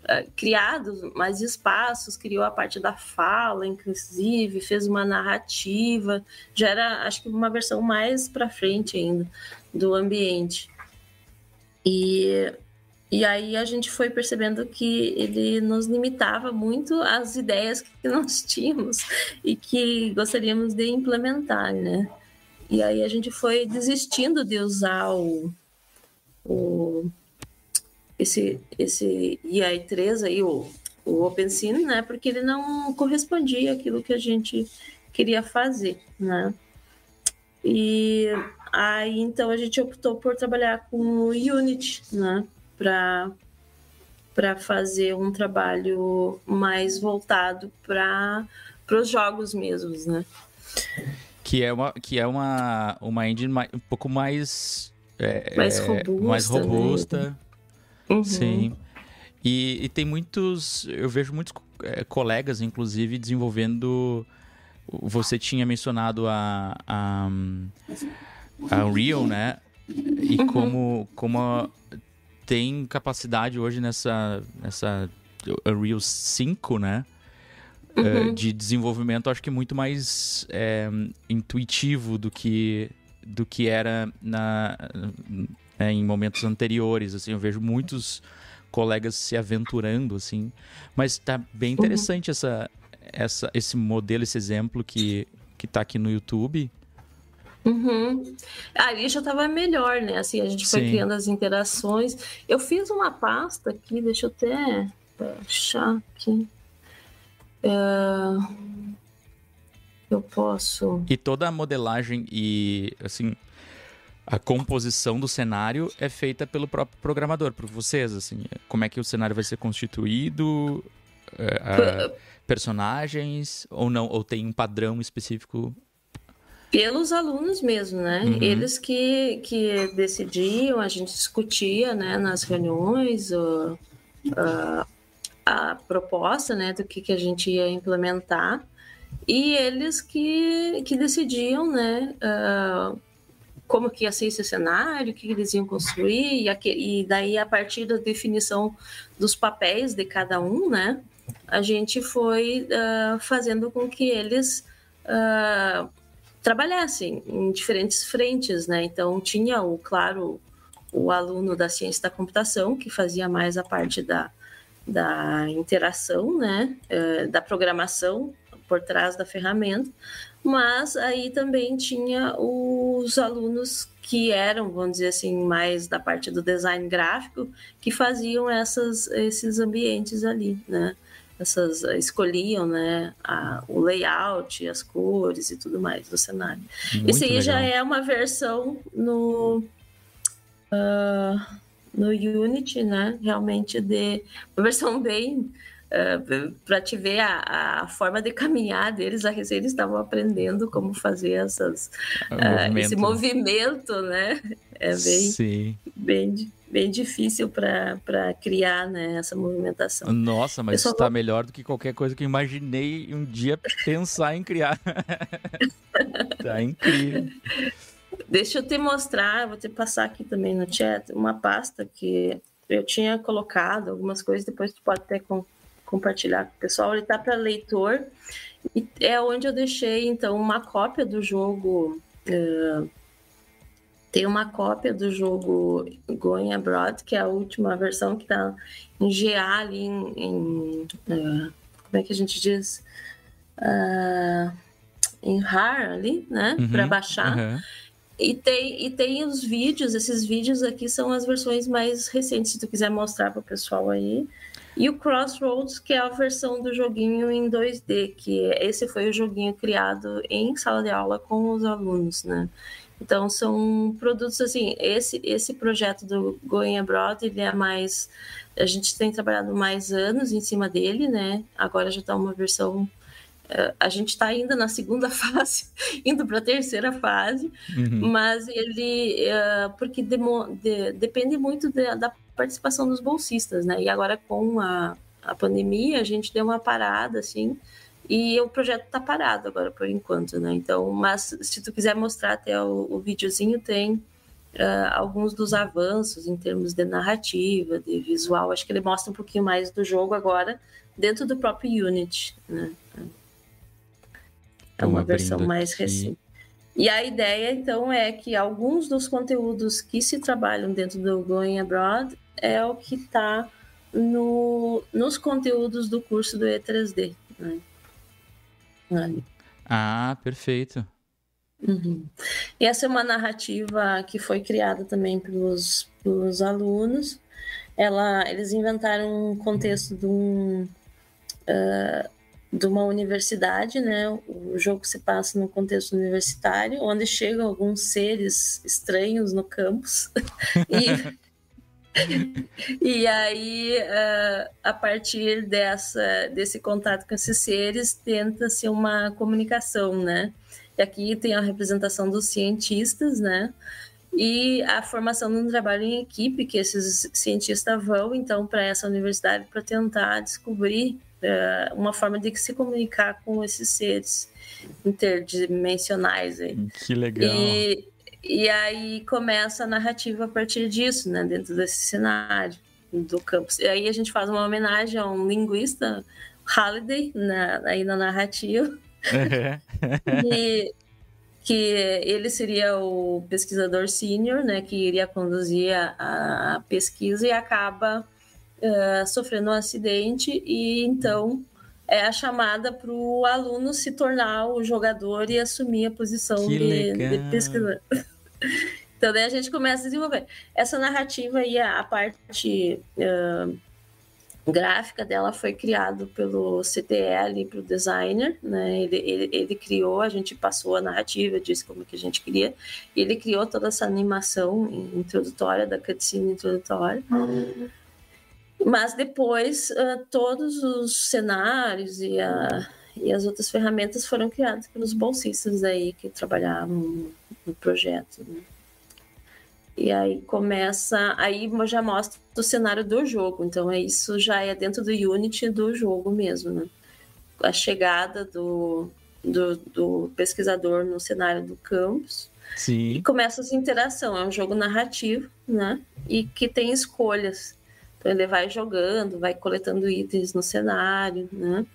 eh, criado mais espaços, criou a parte da fala, inclusive, fez uma narrativa, já era, acho que, uma versão mais para frente ainda do ambiente. E, e aí a gente foi percebendo que ele nos limitava muito às ideias que nós tínhamos e que gostaríamos de implementar, né? E aí a gente foi desistindo de usar o, o esse, esse EI3 aí, o, o OpenSyn, né? Porque ele não correspondia àquilo que a gente queria fazer, né? E aí então a gente optou por trabalhar com o Unity, né? Para para fazer um trabalho mais voltado para os jogos mesmos, né? Que é uma, que é uma, uma engine mais, um pouco mais... É, mais robusta. Mais robusta. Né? Uhum. Sim. E, e, tem muitos. Eu vejo muitos é, colegas, inclusive, desenvolvendo. Você tinha mencionado a, a, a Unreal, né? E uhum. como, como a, tem capacidade hoje nessa, nessa Unreal 5, né? É, uhum. de desenvolvimento, acho que muito mais é, intuitivo do que, do que era na, né, em momentos anteriores. Assim, eu vejo muitos colegas se aventurando, assim. Mas está bem uhum. interessante uhum. essa, essa, esse modelo, esse exemplo que, que tá aqui no YouTube. Uhum. Ali já estava melhor, né? Assim, a gente foi Sim. criando as interações. Eu fiz uma pasta aqui, deixa eu até achar aqui. É... Eu posso. E toda a modelagem e, assim, a composição do cenário é feita pelo próprio programador, por vocês, assim, como é que o cenário vai ser constituído, é, personagens ou não, ou tem um padrão específico? Pelos alunos mesmo, né? Uhum. Eles que, que decidiam, a gente discutia, né, nas reuniões, o, a, a proposta, né, do que, que a gente ia implementar e eles que, que decidiam, né, uh, como que ia ser esse cenário, o que eles iam construir, e, aqui, e daí a partir da definição dos papéis de cada um, né, a gente foi uh, fazendo com que eles uh, trabalhassem em diferentes frentes, né, então tinha o, claro, o aluno da ciência da computação, que fazia mais a parte da, da interação, né, uh, da programação por trás da ferramenta, mas aí também tinha os alunos que eram, vamos dizer assim, mais da parte do design gráfico, que faziam essas, esses ambientes ali, né? Essas, escolhiam né, a, o layout, as cores e tudo mais do cenário. Muito Esse aí legal. já é uma versão no, uh, no Unity, né? Realmente de uma versão bem uh, eh, para te ver a, a, forma de caminhar deles, a eles estavam aprendendo como fazer essas, uh, movimento. esse movimento, né? É bem, Sim. bem, bem difícil para criar né, essa movimentação. Nossa, mas está vou... melhor do que qualquer coisa que eu imaginei um dia pensar em criar. tá incrível. Deixa eu te mostrar, vou te passar aqui também no chat, uma pasta que eu tinha colocado algumas coisas, depois tu pode até compartilhar com o pessoal. Ele está para leitor e é onde eu deixei então uma cópia do jogo. Uh, tem uma cópia do jogo Going Abroad, que é a última versão que está em GA ali em, em uh, como é que a gente diz? Uh, em RAR ali, né? Uhum, para baixar. Uhum. E tem, e tem os vídeos, esses vídeos aqui são as versões mais recentes, se tu quiser mostrar para o pessoal aí. E o Crossroads, que é a versão do joguinho em 2D, que esse foi o joguinho criado em sala de aula com os alunos, né? Então são produtos assim, esse esse projeto do Going Abroad, ele é mais a gente tem trabalhado mais anos em cima dele, né? Agora já está uma versão eh, a gente está ainda na segunda fase, indo para a terceira fase, uhum. mas ele, uh, porque demo, de, depende muito da participação dos bolsistas, né? E agora com a, a pandemia, a gente deu uma parada, assim, e o projeto está parado agora por enquanto, né? Então, mas se tu quiser mostrar até o, o videozinho, tem uh, alguns dos avanços em termos de narrativa, de visual. Acho que ele mostra um pouquinho mais do jogo agora dentro do próprio Unity, né? É uma versão mais aqui. recente. E a ideia, então, é que alguns dos conteúdos que se trabalham dentro do Going Abroad é o que está no, nos conteúdos do curso do E3D. Né? Ah, perfeito. Uhum. E essa é uma narrativa que foi criada também pelos, pelos alunos. Ela, eles inventaram um contexto de um, uh, de uma universidade, né? O jogo se passa no contexto universitário, onde chegam alguns seres estranhos no campus e e aí, uh, a partir dessa, desse contato com esses seres, tenta-se uma comunicação, né? E aqui tem a representação dos cientistas, né? E a formação de um trabalho em equipe que esses cientistas vão, então, para essa universidade para tentar descobrir uh, uma forma de se comunicar com esses seres interdimensionais. Aí. Que legal. E, e aí começa a narrativa a partir disso, né, dentro desse cenário do campus. E aí a gente faz uma homenagem a um linguista, Halliday, na, aí na narrativa. e, que ele seria o pesquisador sênior, né, que iria conduzir a, a pesquisa e acaba uh, sofrendo um acidente e então é a chamada para o aluno se tornar o jogador e assumir a posição de, de, pesquisador. então daí a gente começa a desenvolver. Essa narrativa e a, a parte uh, gráfica dela foi criado pelo CTL, para o designer, né? Ele, ele, ele, criou, a gente passou a narrativa, disse como que a gente queria, e ele criou toda essa animação introdutória, da cutscene introdutória. Uhum. Mas depois, uh, todos os cenários e, a, e as outras ferramentas foram criadas pelos bolsistas aí que trabalhavam no projeto. Né? E aí começa, aí já mostra o cenário do jogo. Então é isso já é dentro do Unity do jogo mesmo, né? A chegada do, do, do pesquisador no cenário do campus. Sim. E começa essa interação. É um jogo narrativo, né? E que tem escolhas. Então ele vai jogando, vai coletando itens no cenário, né?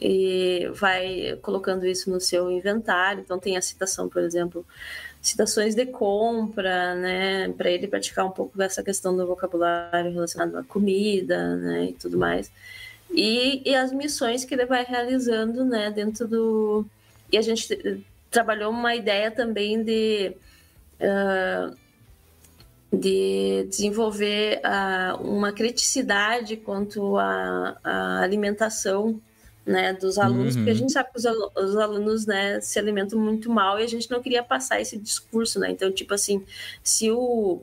E vai colocando isso no seu inventário. Então tem a citação, por exemplo, citações de compra, né? Para ele praticar um pouco dessa questão do vocabulário relacionado à comida, né? E tudo mais. E, e as missões que ele vai realizando, né? Dentro do. E a gente trabalhou uma ideia também de. Uh, de desenvolver uh, uma criticidade quanto à, à alimentação né, dos alunos, uhum. porque a uhum. gente sabe que os, os, alunos né, se alimentam muito mal e a gente não queria passar esse discurso, né? Então, tipo assim, se o,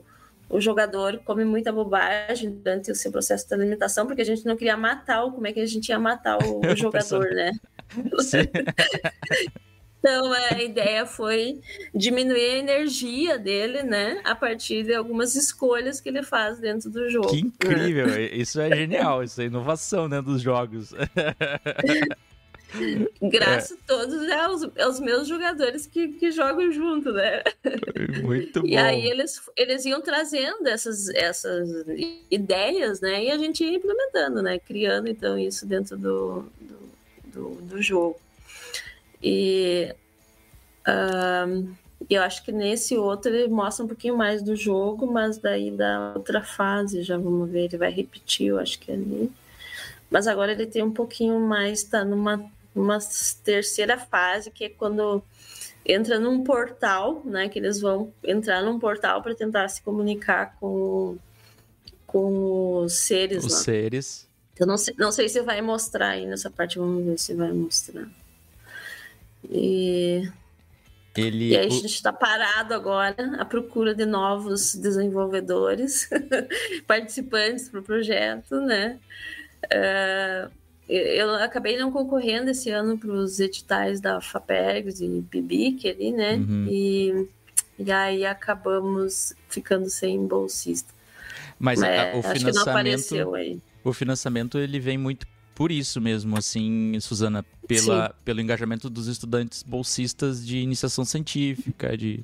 o jogador come muita bobagem durante o seu processo de alimentação, porque a gente não queria matar o, como é que a gente ia matar o, o jogador, né? Então a ideia foi diminuir a energia dele, né? A partir de algumas escolhas que ele faz dentro do jogo. Que incrível! Né? Isso é genial, isso é inovação né, dos jogos. Graças é. todos aos, aos meus jogadores que, que jogam junto, né? Muito bom. E aí eles, eles iam trazendo essas, essas ideias, né? E a gente ia implementando, né? Criando, então, isso dentro do, do, do, do jogo. E um, eu acho que nesse outro ele mostra um pouquinho mais do jogo, mas daí da outra fase, já vamos ver, ele vai repetir, eu acho que é ali. Mas agora ele tem um pouquinho mais, tá numa uma terceira fase, que é quando entra num portal, né? Que eles vão entrar num portal para tentar se comunicar com, com os seres os lá. seres. Eu não sei, não sei se vai mostrar aí nessa parte, vamos ver se vai mostrar. E, Ele, e aí a gente está parado agora à procura de novos desenvolvedores, participantes para o projeto, né? Uh, eu acabei não concorrendo esse ano para os editais da FAPERGS e PIBIC ali, né? Uhum. E, e aí acabamos ficando sem bolsista. Mas, Mas a, o financiamento, o financiamento ele vem muito por isso mesmo, assim, Suzana, pela, pelo engajamento dos estudantes bolsistas de iniciação científica, de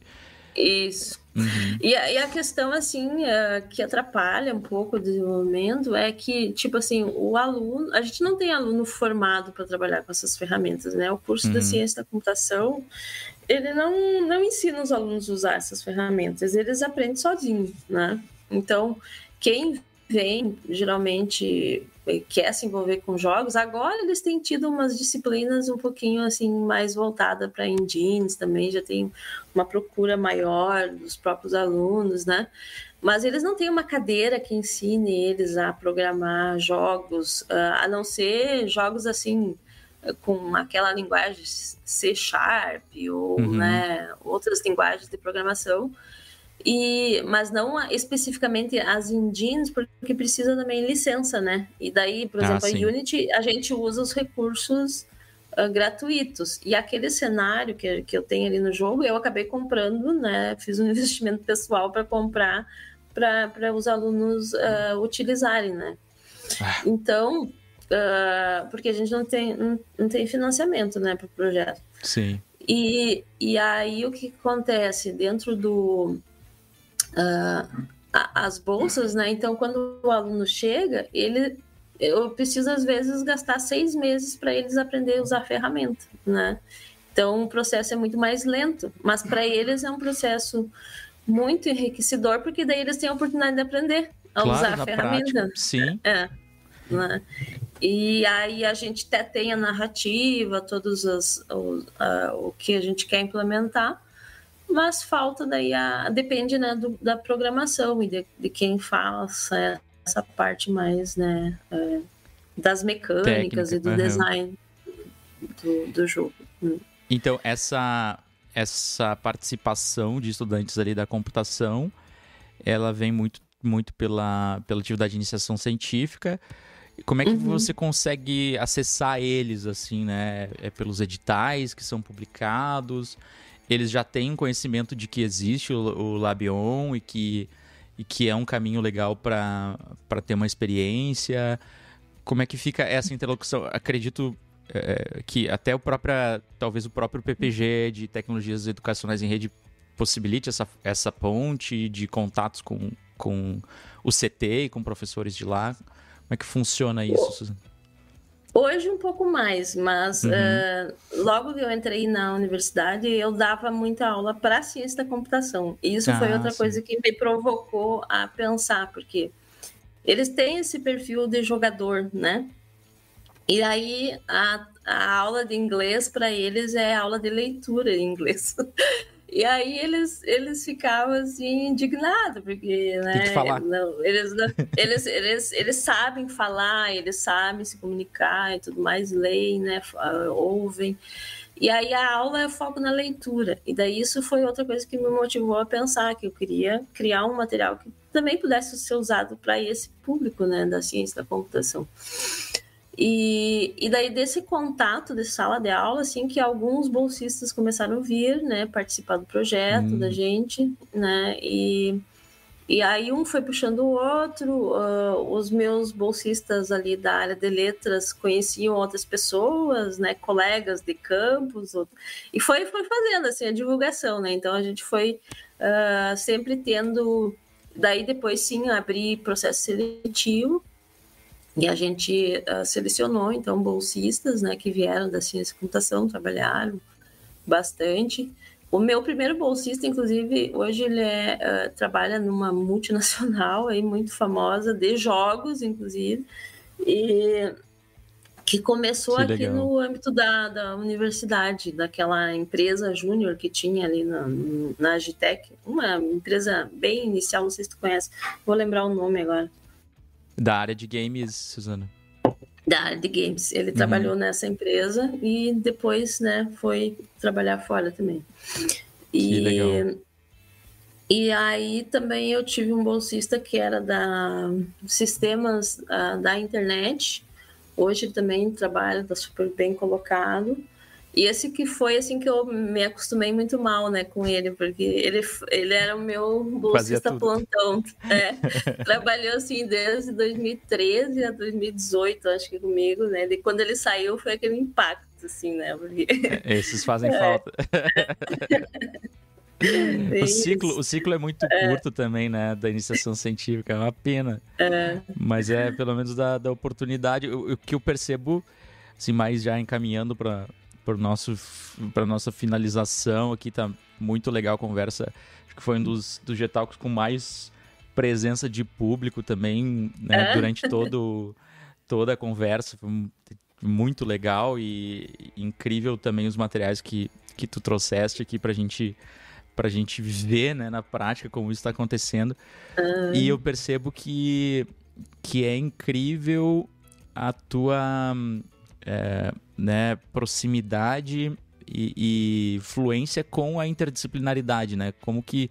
isso. Uhum. E, a, e, a, questão, assim, é, que atrapalha um pouco o desenvolvimento é que, tipo assim, o aluno. A gente não tem aluno formado para trabalhar com essas ferramentas, né? O curso uhum. da ciência da computação, ele não, não ensina os alunos a usar essas ferramentas, eles aprendem sozinhos, né? Então, quem vem geralmente quer se envolver com jogos, agora eles têm tido umas disciplinas um pouquinho assim mais voltada para engines também, já tem uma procura maior dos próprios alunos, né? Mas eles não têm uma cadeira que ensine eles a programar jogos, ah, a não ser jogos assim com aquela linguagem C Sharp ou uhum. né, outras linguagens de programação e, mas não especificamente as engines, porque precisa também licença, né? E daí, por ah, exemplo, sim. a Unity, a gente usa os recursos uh, gratuitos. E aquele cenário que, que eu tenho ali no jogo, eu acabei comprando, né? Fiz um investimento pessoal para comprar para os alunos uh, utilizarem, né? Ah. Então, uh, porque a gente não tem, não, não tem financiamento, né, para o projeto. Sim. E, e aí o que acontece dentro do uh, as bolsas, né? Então, quando o aluno chega, ele eu preciso às vezes gastar seis meses para eles aprender a usar a ferramenta, né? Então, o processo é muito mais lento, mas para eles é um processo muito enriquecedor, porque daí eles têm a oportunidade de aprender a claro, usar a ferramenta. Prática, sim. É. Né? E aí a gente até tem a narrativa, todos os, o, a, o que a gente quer implementar, mas falta daí a depende né, do, da programação e de, de, quem faça essa parte mais né, é, das mecânicas Técnica, e do uhum. design do, do jogo. Hum. Então essa essa participação de estudantes ali da computação, ela vem muito muito pela, pela atividade de iniciação científica. Como é que uhum. você consegue acessar eles, assim, né? É pelos editais que são publicados? Eles já têm conhecimento de que existe o, o Labion e que, e que é um caminho legal para ter uma experiência. Como é que fica essa interlocução? Acredito é, que até o próprio, talvez o próprio PPG de tecnologias educacionais em rede possibilite essa, essa ponte de contatos com, com o CT e com professores de lá. Como é que funciona isso, Suzana? Hoje um pouco mais, mas uhum. uh, logo que eu entrei na universidade, eu dava muita aula para ciência da computação. E isso ah, foi outra sim. coisa que me provocou a pensar, porque eles têm esse perfil de jogador, né? E aí a, a aula de inglês para eles é aula de leitura em inglês. E aí eles, eles ficavam assim indignados, porque né, não, eles, eles, eles, eles sabem falar, eles sabem se comunicar e tudo mais, leem, né, ouvem. E aí a aula é foco na leitura. E daí isso foi outra coisa que me motivou a pensar que eu queria criar um material que também pudesse ser usado para esse público, né, da ciência da computação. E, e daí desse contato, dessa sala de aula, assim, que alguns bolsistas começaram a vir, né, participar do projeto hum. da gente, né, e, e aí um foi puxando o outro, uh, os meus bolsistas ali da área de letras conheciam outras pessoas, né, colegas de campus, e foi, foi fazendo, assim, a divulgação, né, então a gente foi uh, sempre tendo, daí depois sim, abrir processo seletivo, e a gente uh, selecionou, então, bolsistas, né, que vieram da ciência e computação, trabalharam bastante. O meu primeiro bolsista, inclusive, hoje ele é, uh, trabalha numa multinacional aí muito famosa de jogos, inclusive, e que começou que aqui no âmbito da, da universidade, daquela empresa júnior que tinha ali na, na Agitec, uma empresa bem inicial, não sei se tu conhece, vou lembrar o nome agora. Da área de games, Suzana? Da área de games. Ele uhum. trabalhou nessa empresa e depois, né, foi trabalhar fora também. E, que legal. E aí também eu tive um bolsista que era da sistemas uh, da internet. Hoje também trabalha, está super bem colocado. E esse que foi assim que eu me acostumei muito mal, né, com ele, porque ele, ele era o meu bolsista plantão. É, trabalhou assim desde 2013 a 2018, acho que comigo, né? E quando ele saiu foi aquele impacto, assim, né? Porque... É, esses fazem é. falta. o, ciclo, o ciclo é muito é. curto também, né? Da iniciação científica, é uma pena. É. Mas é pelo menos da, da oportunidade. O, o que eu percebo, assim, mais já encaminhando para por nosso para nossa finalização aqui tá muito legal a conversa acho que foi um dos dos Getalks com mais presença de público também né, é? durante todo toda a conversa foi muito legal e incrível também os materiais que que tu trouxeste aqui para gente para gente ver né, na prática como isso está acontecendo uhum. e eu percebo que que é incrível a tua é, né, proximidade e, e, fluência com a interdisciplinaridade, né? Como que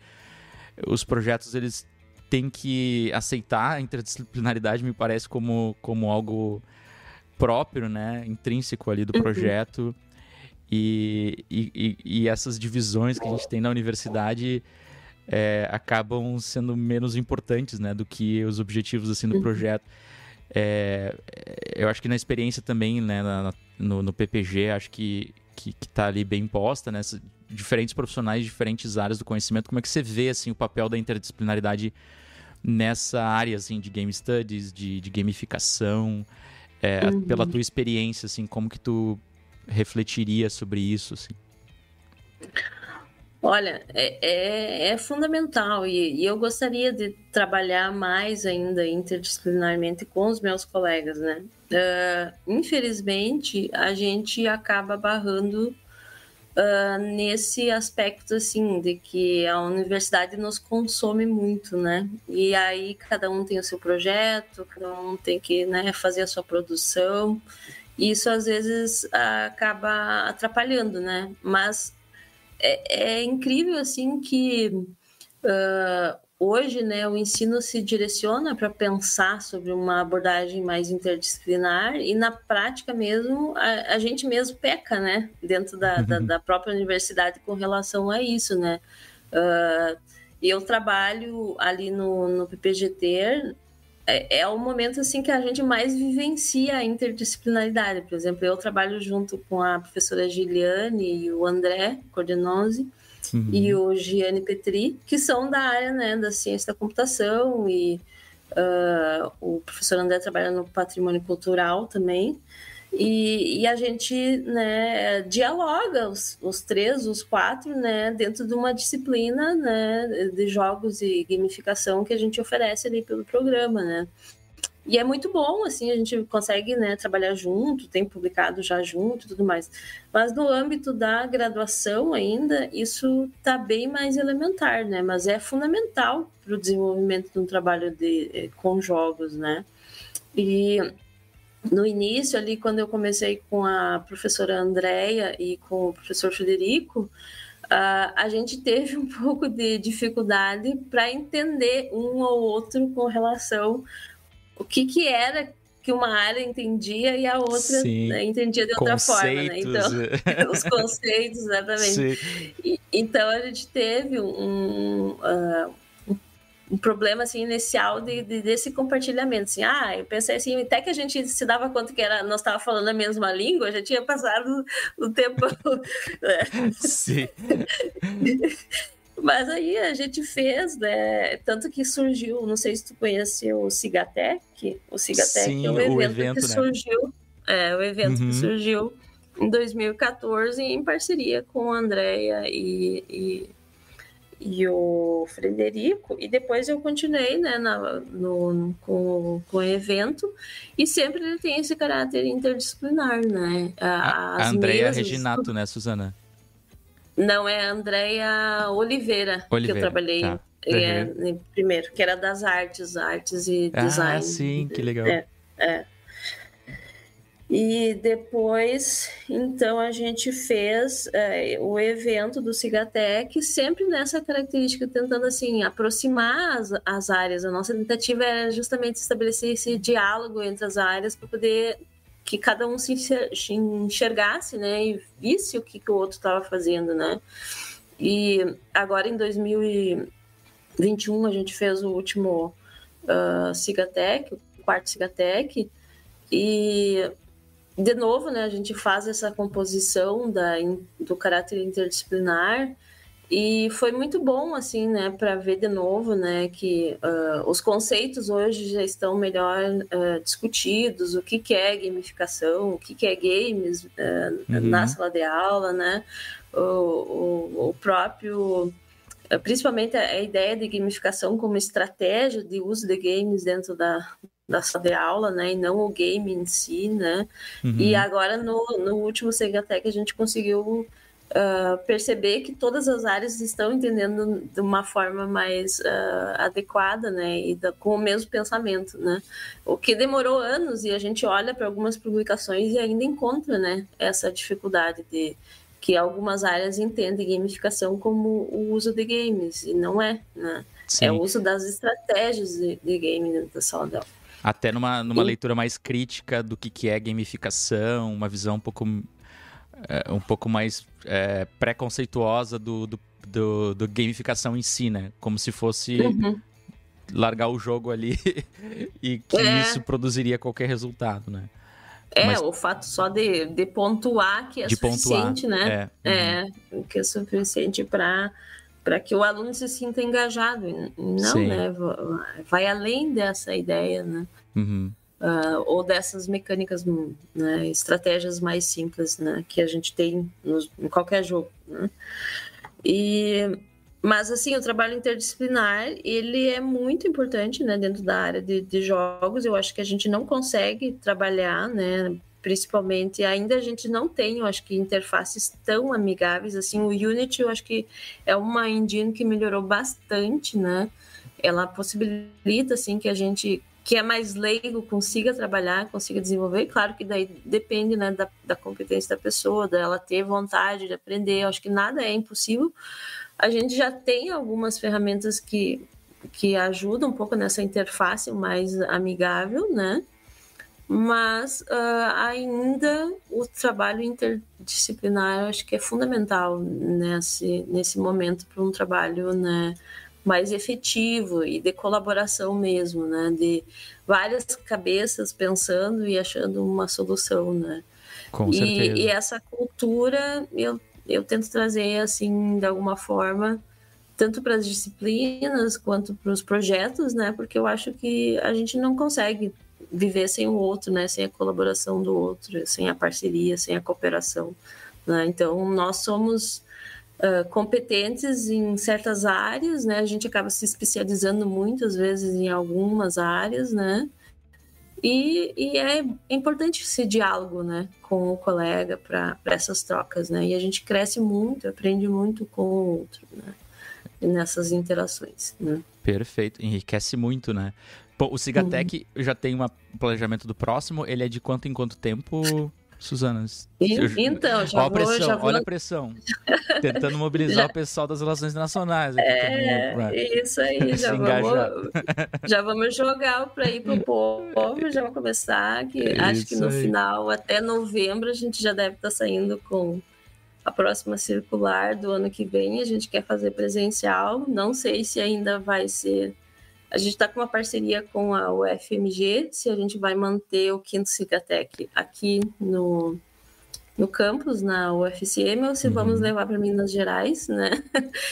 os projetos eles têm que aceitar a interdisciplinaridade, me parece como, como algo próprio, né, intrínseco ali do uhum. projeto. E, e, e, essas divisões que a gente tem na universidade é, acabam sendo menos importantes, né, do que os objetivos assim do uhum. projeto. É, eu acho que na experiência também, né, na, no, no, PPG, acho que, que, que tá ali bem posta, né? Diferentes profissionais, diferentes áreas do conhecimento. Como é que você vê, assim, o papel da interdisciplinaridade nessa área, assim, de game studies, de, de gamificação? É, uhum. Pela tua experiência, assim, como que tu refletiria sobre isso, assim? Olha, é, é, é fundamental e, e, eu gostaria de trabalhar mais ainda interdisciplinarmente com os meus colegas, né? Uh, infelizmente, a gente acaba barrando uh, nesse aspecto, assim, de que a universidade nos consome muito, né? E aí cada um tem o seu projeto, cada um tem que né, fazer a sua produção. E isso às vezes acaba atrapalhando, né? Mas é, é incrível assim que uh, hoje né, o ensino se direciona para pensar sobre uma abordagem mais interdisciplinar e na prática mesmo a, a gente mesmo peca né, dentro da, uhum. da, da, própria universidade com relação a isso. Né? Uh, eu trabalho ali no, no PPGT é, é o momento assim que a gente mais vivencia a interdisciplinaridade. Por exemplo, eu trabalho junto com a professora Giliane e o André Cordenose uhum. e o Gianni Petri, que são da área né, da ciência da computação e uh, o professor André trabalha no patrimônio cultural também. E, e, a gente né, dialoga, os, os, três, os quatro, né, dentro de uma disciplina né, de jogos e gamificação que a gente oferece ali pelo programa, né. E é muito bom, assim, a gente consegue né, trabalhar junto, tem publicado já junto tudo mais. Mas no âmbito da graduação ainda, isso está bem mais elementar, né? Mas é fundamental para o desenvolvimento de um trabalho de, eh, com jogos, né? E no início ali, quando eu comecei com a professora Andréia e com o professor Federico, uh, a gente teve um pouco de dificuldade para entender um ou outro com relação o que, que era que uma área entendia e a outra né, entendia de outra conceitos, forma, né? Então, os conceitos, exatamente. E, então a gente teve um, uh, um problema assim inicial de, de, desse compartilhamento assim ah eu pensei assim até que a gente se dava conta que era nós estava falando a mesma língua já tinha passado o tempo né? sim mas aí a gente fez né tanto que surgiu não sei se tu conheceu o Cigatec o Cigatec Sim, é um evento, evento que né? surgiu é o evento uhum. que surgiu em 2014 em parceria com a Andrea e, e e o Frederico, e depois eu continuei né, na, no, com, com o evento, e sempre ele tem esse caráter interdisciplinar, né? As a Andrea Reginato, né, Suzana? Não, é a Andrea Oliveira, Oliveira que eu trabalhei tá. é, uhum. primeiro, que era das artes, artes e ah, design. Ah, sim, que legal. É, é. E depois, então, a gente fez é, o evento do Cigatec, sempre nessa característica, tentando, assim, aproximar as, as áreas. A nossa tentativa era justamente estabelecer esse diálogo entre as áreas para poder que cada um se enxergasse, né, e visse o que, que o outro estava fazendo, né. E agora, em 2021, a gente fez o último uh, Cigatec, o quarto Cigatec, e de novo, né, a gente faz essa composição da, do caráter interdisciplinar e foi muito bom, assim, né, para ver de novo, né, que uh, os conceitos hoje já estão melhor uh, discutidos, o que, que é gamificação, o que, que é games uh, uhum. na sala de aula, né, o, o, o próprio principalmente a ideia de gamificação como estratégia de uso de games dentro da, da sala de aula, né, e não o game em si, né, uhum. e agora no, no último Segatec a gente conseguiu uh, perceber que todas as áreas estão entendendo de uma forma mais uh, adequada, né, e da, com o mesmo pensamento, né, o que demorou anos e a gente olha para algumas publicações e ainda encontra, né, essa dificuldade de que algumas áreas entendem gamificação como o uso de games, e não é, né? Sim. É o uso das estratégias de, de game dentro da sala de aula. Até numa, numa leitura mais crítica do que, que é gamificação, uma visão um pouco, é, um pouco mais é, preconceituosa do, do, do, do, gamificação em si, né? Como se fosse uhum. largar o jogo ali e que é. isso produziria qualquer resultado, né? É, Mas... o fato só de, de pontuar que é de suficiente, pontuar. né? É, uhum. é que é suficiente para para que o aluno se sinta engajado. Não, Sim. né? Vai além dessa ideia, né? Uhum. Uh, ou dessas mecânicas, né? estratégias mais simples, né? Que a gente tem nos, em qualquer jogo, né? E mas assim, o trabalho interdisciplinar ele é muito importante, né, dentro da área de, de jogos. Eu acho que a gente não consegue trabalhar, né, principalmente ainda a gente não tem, eu acho que interfaces tão amigáveis assim. O Unity, eu acho que é uma engine que melhorou bastante, né? Ela possibilita assim que a gente que é mais leigo consiga trabalhar, consiga desenvolver. Claro que daí depende né, da, da competência da pessoa, dela ter vontade de aprender. Eu acho que nada é impossível. A gente já tem algumas ferramentas que, que ajudam um pouco nessa interface mais amigável, né? Mas uh, ainda o trabalho interdisciplinar acho que é fundamental nesse, nesse momento para um trabalho né, mais efetivo e de colaboração mesmo, né, de várias cabeças pensando e achando uma solução, né. Com e. E essa cultura eu, eu tento trazer assim de alguma forma tanto para as disciplinas quanto para os projetos, né, porque eu acho que a gente não consegue viver sem o outro, né? Sem a colaboração do outro, sem a parceria, sem a cooperação. Né? Então, nós somos uh, competentes em certas áreas, né? A gente acaba se especializando muitas vezes em algumas áreas, né? E, e é importante esse diálogo, né, com o colega para essas trocas, né? E a gente cresce muito, aprende muito com o outro, né? Nessas interações, né? Perfeito, enriquece muito, né? Bom, o Cigatec uhum. já tem um planejamento do próximo. Ele é de quanto em quanto tempo? Suzana? Então, já olha vou, a pressão, já vou... olha a pressão. Tentando mobilizar já... o pessoal das relações internacionais. Aqui é, pra... isso aí, já vamos, já vamos jogar para ir para o povo, já vamos começar. Que é acho que no aí. final, até novembro, a gente já deve estar tá saindo com a próxima circular do ano que vem. A gente quer fazer presencial, não sei se ainda vai ser a gente está com uma parceria com a UFMG, se a gente vai manter o quinto Cigatec aqui no, no campus, na UFCM, ou se uhum. vamos levar para Minas Gerais, né?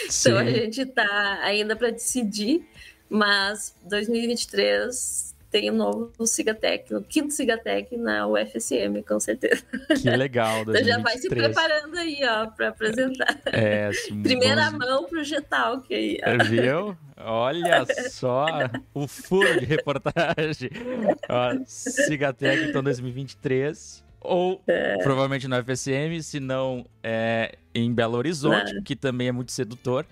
Sim. Então a gente está ainda para decidir, mas 2023 tem o um novo Cigatec, o quinto Cigatec na UFSM, com certeza. Que legal, 2023. Então já vai se preparando aí, ó, para apresentar. É, Primeira vamos... mão pro Getalk aí. Ó. Viu? Olha só o furo de reportagem. Ó, Cigatec, então, 2023. Ou é. provavelmente no FSM, se não é, em Belo Horizonte, é. que também é muito sedutor.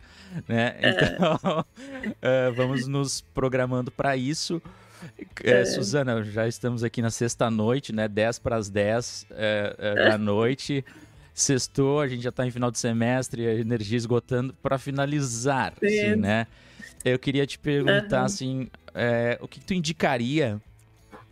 Né? É. Então, é, vamos nos programando para isso. É, Suzana, já estamos aqui na sexta-noite, né? 10 para as 10 da noite. Sextou, a gente já está em final de semestre, a energia esgotando. Para finalizar, assim, né? Eu queria te perguntar, uhum. assim, é, o que, que tu indicaria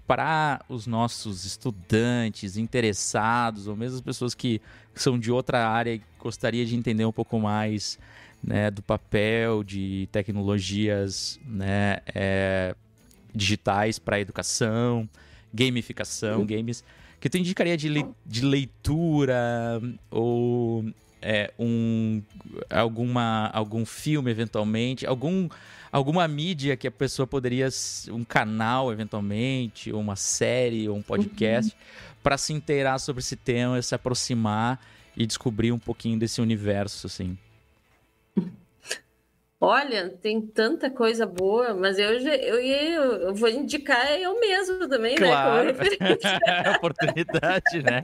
para os nossos estudantes interessados, ou mesmo as pessoas que são de outra área e gostaria de entender um pouco mais né, do papel de tecnologias né, é, digitais para educação, gamificação, uhum. games, que tu indicaria de, le de leitura ou é, um, alguma, algum filme, eventualmente, algum, alguma mídia que a pessoa poderia. um canal, eventualmente, ou uma série, ou um podcast, uhum. para se inteirar sobre esse tema, se aproximar e descobrir um pouquinho desse universo, assim. Olha, tem tanta coisa boa, mas eu, eu, eu vou indicar eu mesmo também, claro. né? Oportunidade, né?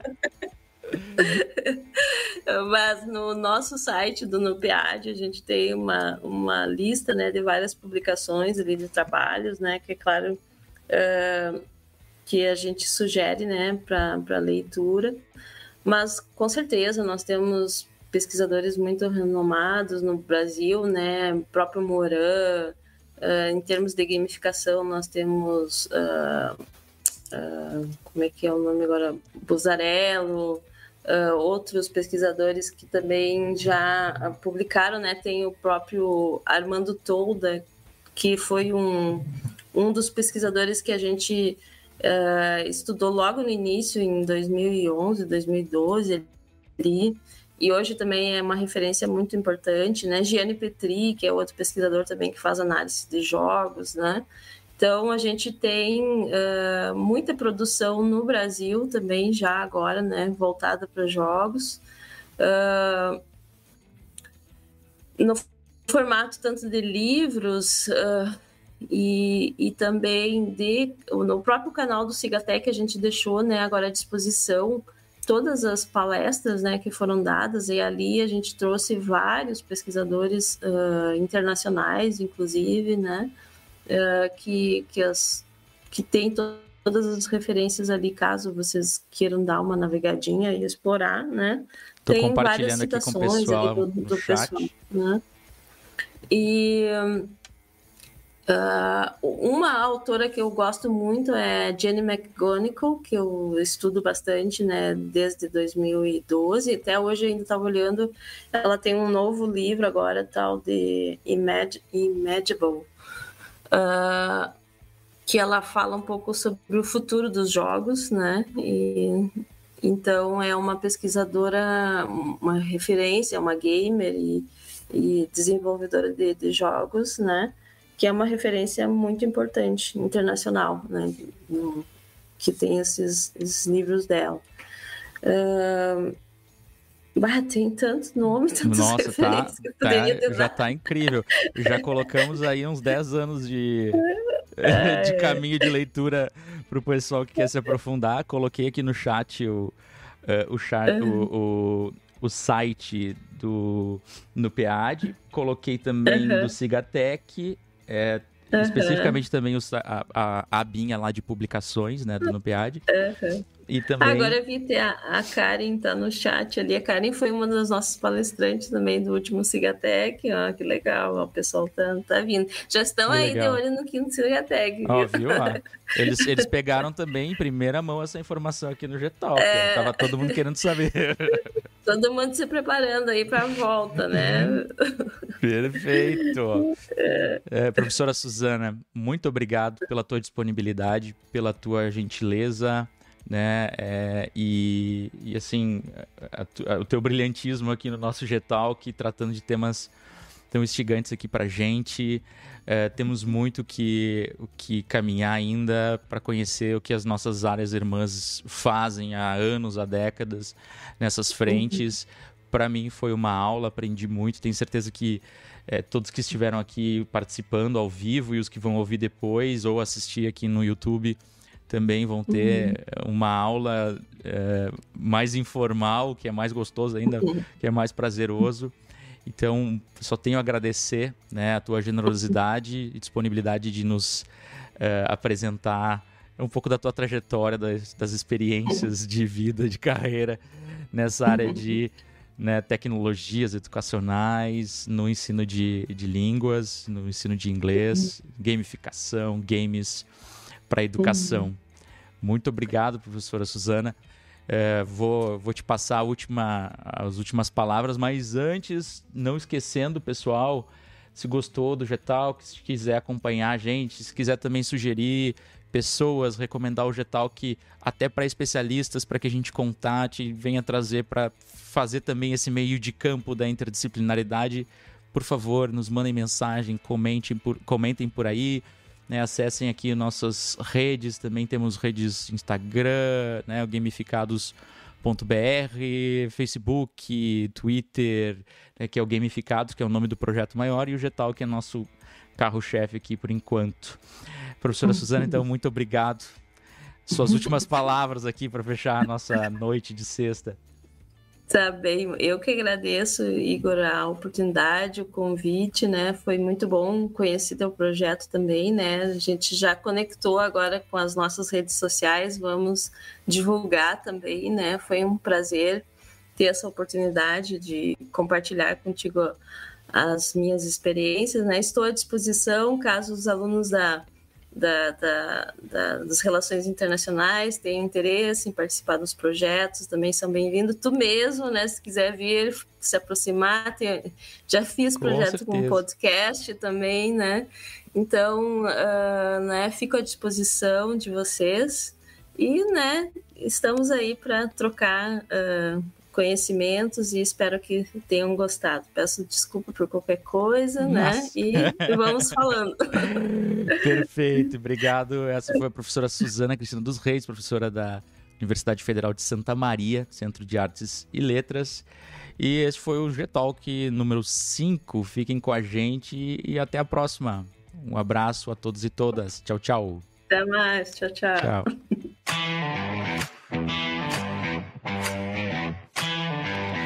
Mas no nosso site do NUPEAD a gente tem uma, uma lista né, de várias publicações ali de trabalhos, né? Que é claro uh, que a gente sugere né, para leitura. Mas com certeza nós temos pesquisadores muito renomados no Brasil, né? O próprio Moran, uh, em termos de gamificação, nós temos. Uh, como é que é o nome agora? Buzarello, uh, outros pesquisadores que também já publicaram, né? Tem o próprio Armando Tolda, que foi um, um dos pesquisadores que a gente uh, estudou logo no início, em 2011, 2012, ali, e hoje também é uma referência muito importante, né? Gianni Petri, que é outro pesquisador também que faz análise de jogos, né? Então, a gente tem uh, muita produção no Brasil também, já agora, né, voltada para jogos. Uh, no formato tanto de livros uh, e, e também de, no próprio canal do Cigatec, a gente deixou né, agora à disposição todas as palestras né, que foram dadas, e ali a gente trouxe vários pesquisadores internacionais, inclusive, né? uh, que, que, as, que tem to todas as referências ali, caso vocês queiram dar uma navegadinha e explorar, né? Tô tem compartilhando aqui com o pessoal do, do pessoal, né? E uh, uma autora que eu gosto muito é Jenny McGonigal, que eu estudo bastante, né, desde 2012, até hoje ainda estava olhando, ela tem um novo livro agora, tal de Imag Imaginable, uh, que ela fala um pouco sobre o futuro dos jogos, né? E, então é uma pesquisadora, uma referência, uma gamer e, e desenvolvedora de, de, jogos, né? Que é uma referência muito importante internacional, né? Que tem esses, esses livros dela. Uh, Bah, tem tanto nome, tantas Nossa, tá, tá já tá incrível. Já colocamos aí uns 10 anos de, é. de caminho de leitura para o pessoal que quer se aprofundar. Coloquei aqui no chat o, uh, o, chat, uhum. o, o, o, site do no PEAD. Coloquei também uhum. do Cigatec. É, uhum. Especificamente também a, a, a abinha lá de publicações, né, do NUPEAD. Uhum. E também... Agora vi ter a, a Karen tá no chat ali. A Karen foi uma das nossas palestrantes também do último Cigatec. Ó, que legal, ó, o pessoal tá, tá vindo. Já estão que aí legal. de olho no quinto Cigatec. Ó, viu? eles, eles pegaram também em primeira mão essa informação aqui no Getal. É... Tava todo mundo querendo saber. Todo mundo se preparando aí para a volta, né? Perfeito. É. Professora Suzana, muito obrigado pela tua disponibilidade, pela tua gentileza, né? É, e, e, assim, a, a, o teu brilhantismo aqui no nosso Getalk, tratando de temas tão instigantes aqui para gente. É, temos muito que, que caminhar ainda para conhecer o que as nossas áreas irmãs fazem há anos, há décadas nessas frentes. Uhum. Para mim foi uma aula, aprendi muito. Tenho certeza que é, todos que estiveram aqui participando ao vivo e os que vão ouvir depois ou assistir aqui no YouTube também vão ter uhum. uma aula é, mais informal, que é mais gostoso ainda, uhum. que é mais prazeroso. Então, só tenho a agradecer né, a tua generosidade e disponibilidade de nos uh, apresentar um pouco da tua trajetória, das, das, experiências de vida, de carreira nessa área de né, tecnologias educacionais, no ensino de, de línguas, no ensino de inglês, gamificação, games para educação. Muito obrigado, professora Suzana. É, vou, vou te passar última, as últimas palavras, mas antes, não esquecendo, pessoal, se gostou do Getalk, se quiser acompanhar a gente, se quiser também sugerir pessoas, recomendar o Getalk até para especialistas, para que a gente contate e venha trazer para fazer também esse meio de campo da interdisciplinaridade, por favor, nos mandem mensagem, comentem por, comentem por aí, né, acessem aqui nossas redes, também temos redes Instagram, né, gamificados.br, Facebook, Twitter, né, que é o Gamificados, que é o nome do projeto maior, e o Getal, que é nosso carro-chefe aqui por enquanto. Professora Suzana, então, muito obrigado. Suas últimas palavras aqui para fechar a nossa noite de sexta. Tá bem, eu que agradeço, Igor, a oportunidade, o convite, né? Foi muito bom conhecer teu projeto também, né? A gente já conectou agora com as nossas redes sociais, vamos divulgar também, né? Foi um prazer ter essa oportunidade de compartilhar contigo as minhas experiências, né? Estou à disposição caso os alunos da da, da, da, das relações internacionais, tem interesse em participar dos projetos, também são bem-vindos. Tu mesmo, né, se quiser vir, se aproximar, tem, já fiz projeto com, com podcast também, né? Então, uh, né, fico à disposição de vocês e, né, estamos aí para trocar uh, conhecimentos e espero que tenham gostado. Peço desculpa por qualquer coisa, né? Nossa. né? E, e, vamos falando. Perfeito, obrigado. Essa foi a professora Suzana Cristina dos Reis, professora da Universidade Federal de Santa Maria, Centro de Artes e Letras. E esse foi o G-Talk número 5. Fiquem com a gente e até a próxima. Um abraço a todos e todas. Tchau, tchau. Até mais. Tchau, tchau. Tchau. Bye.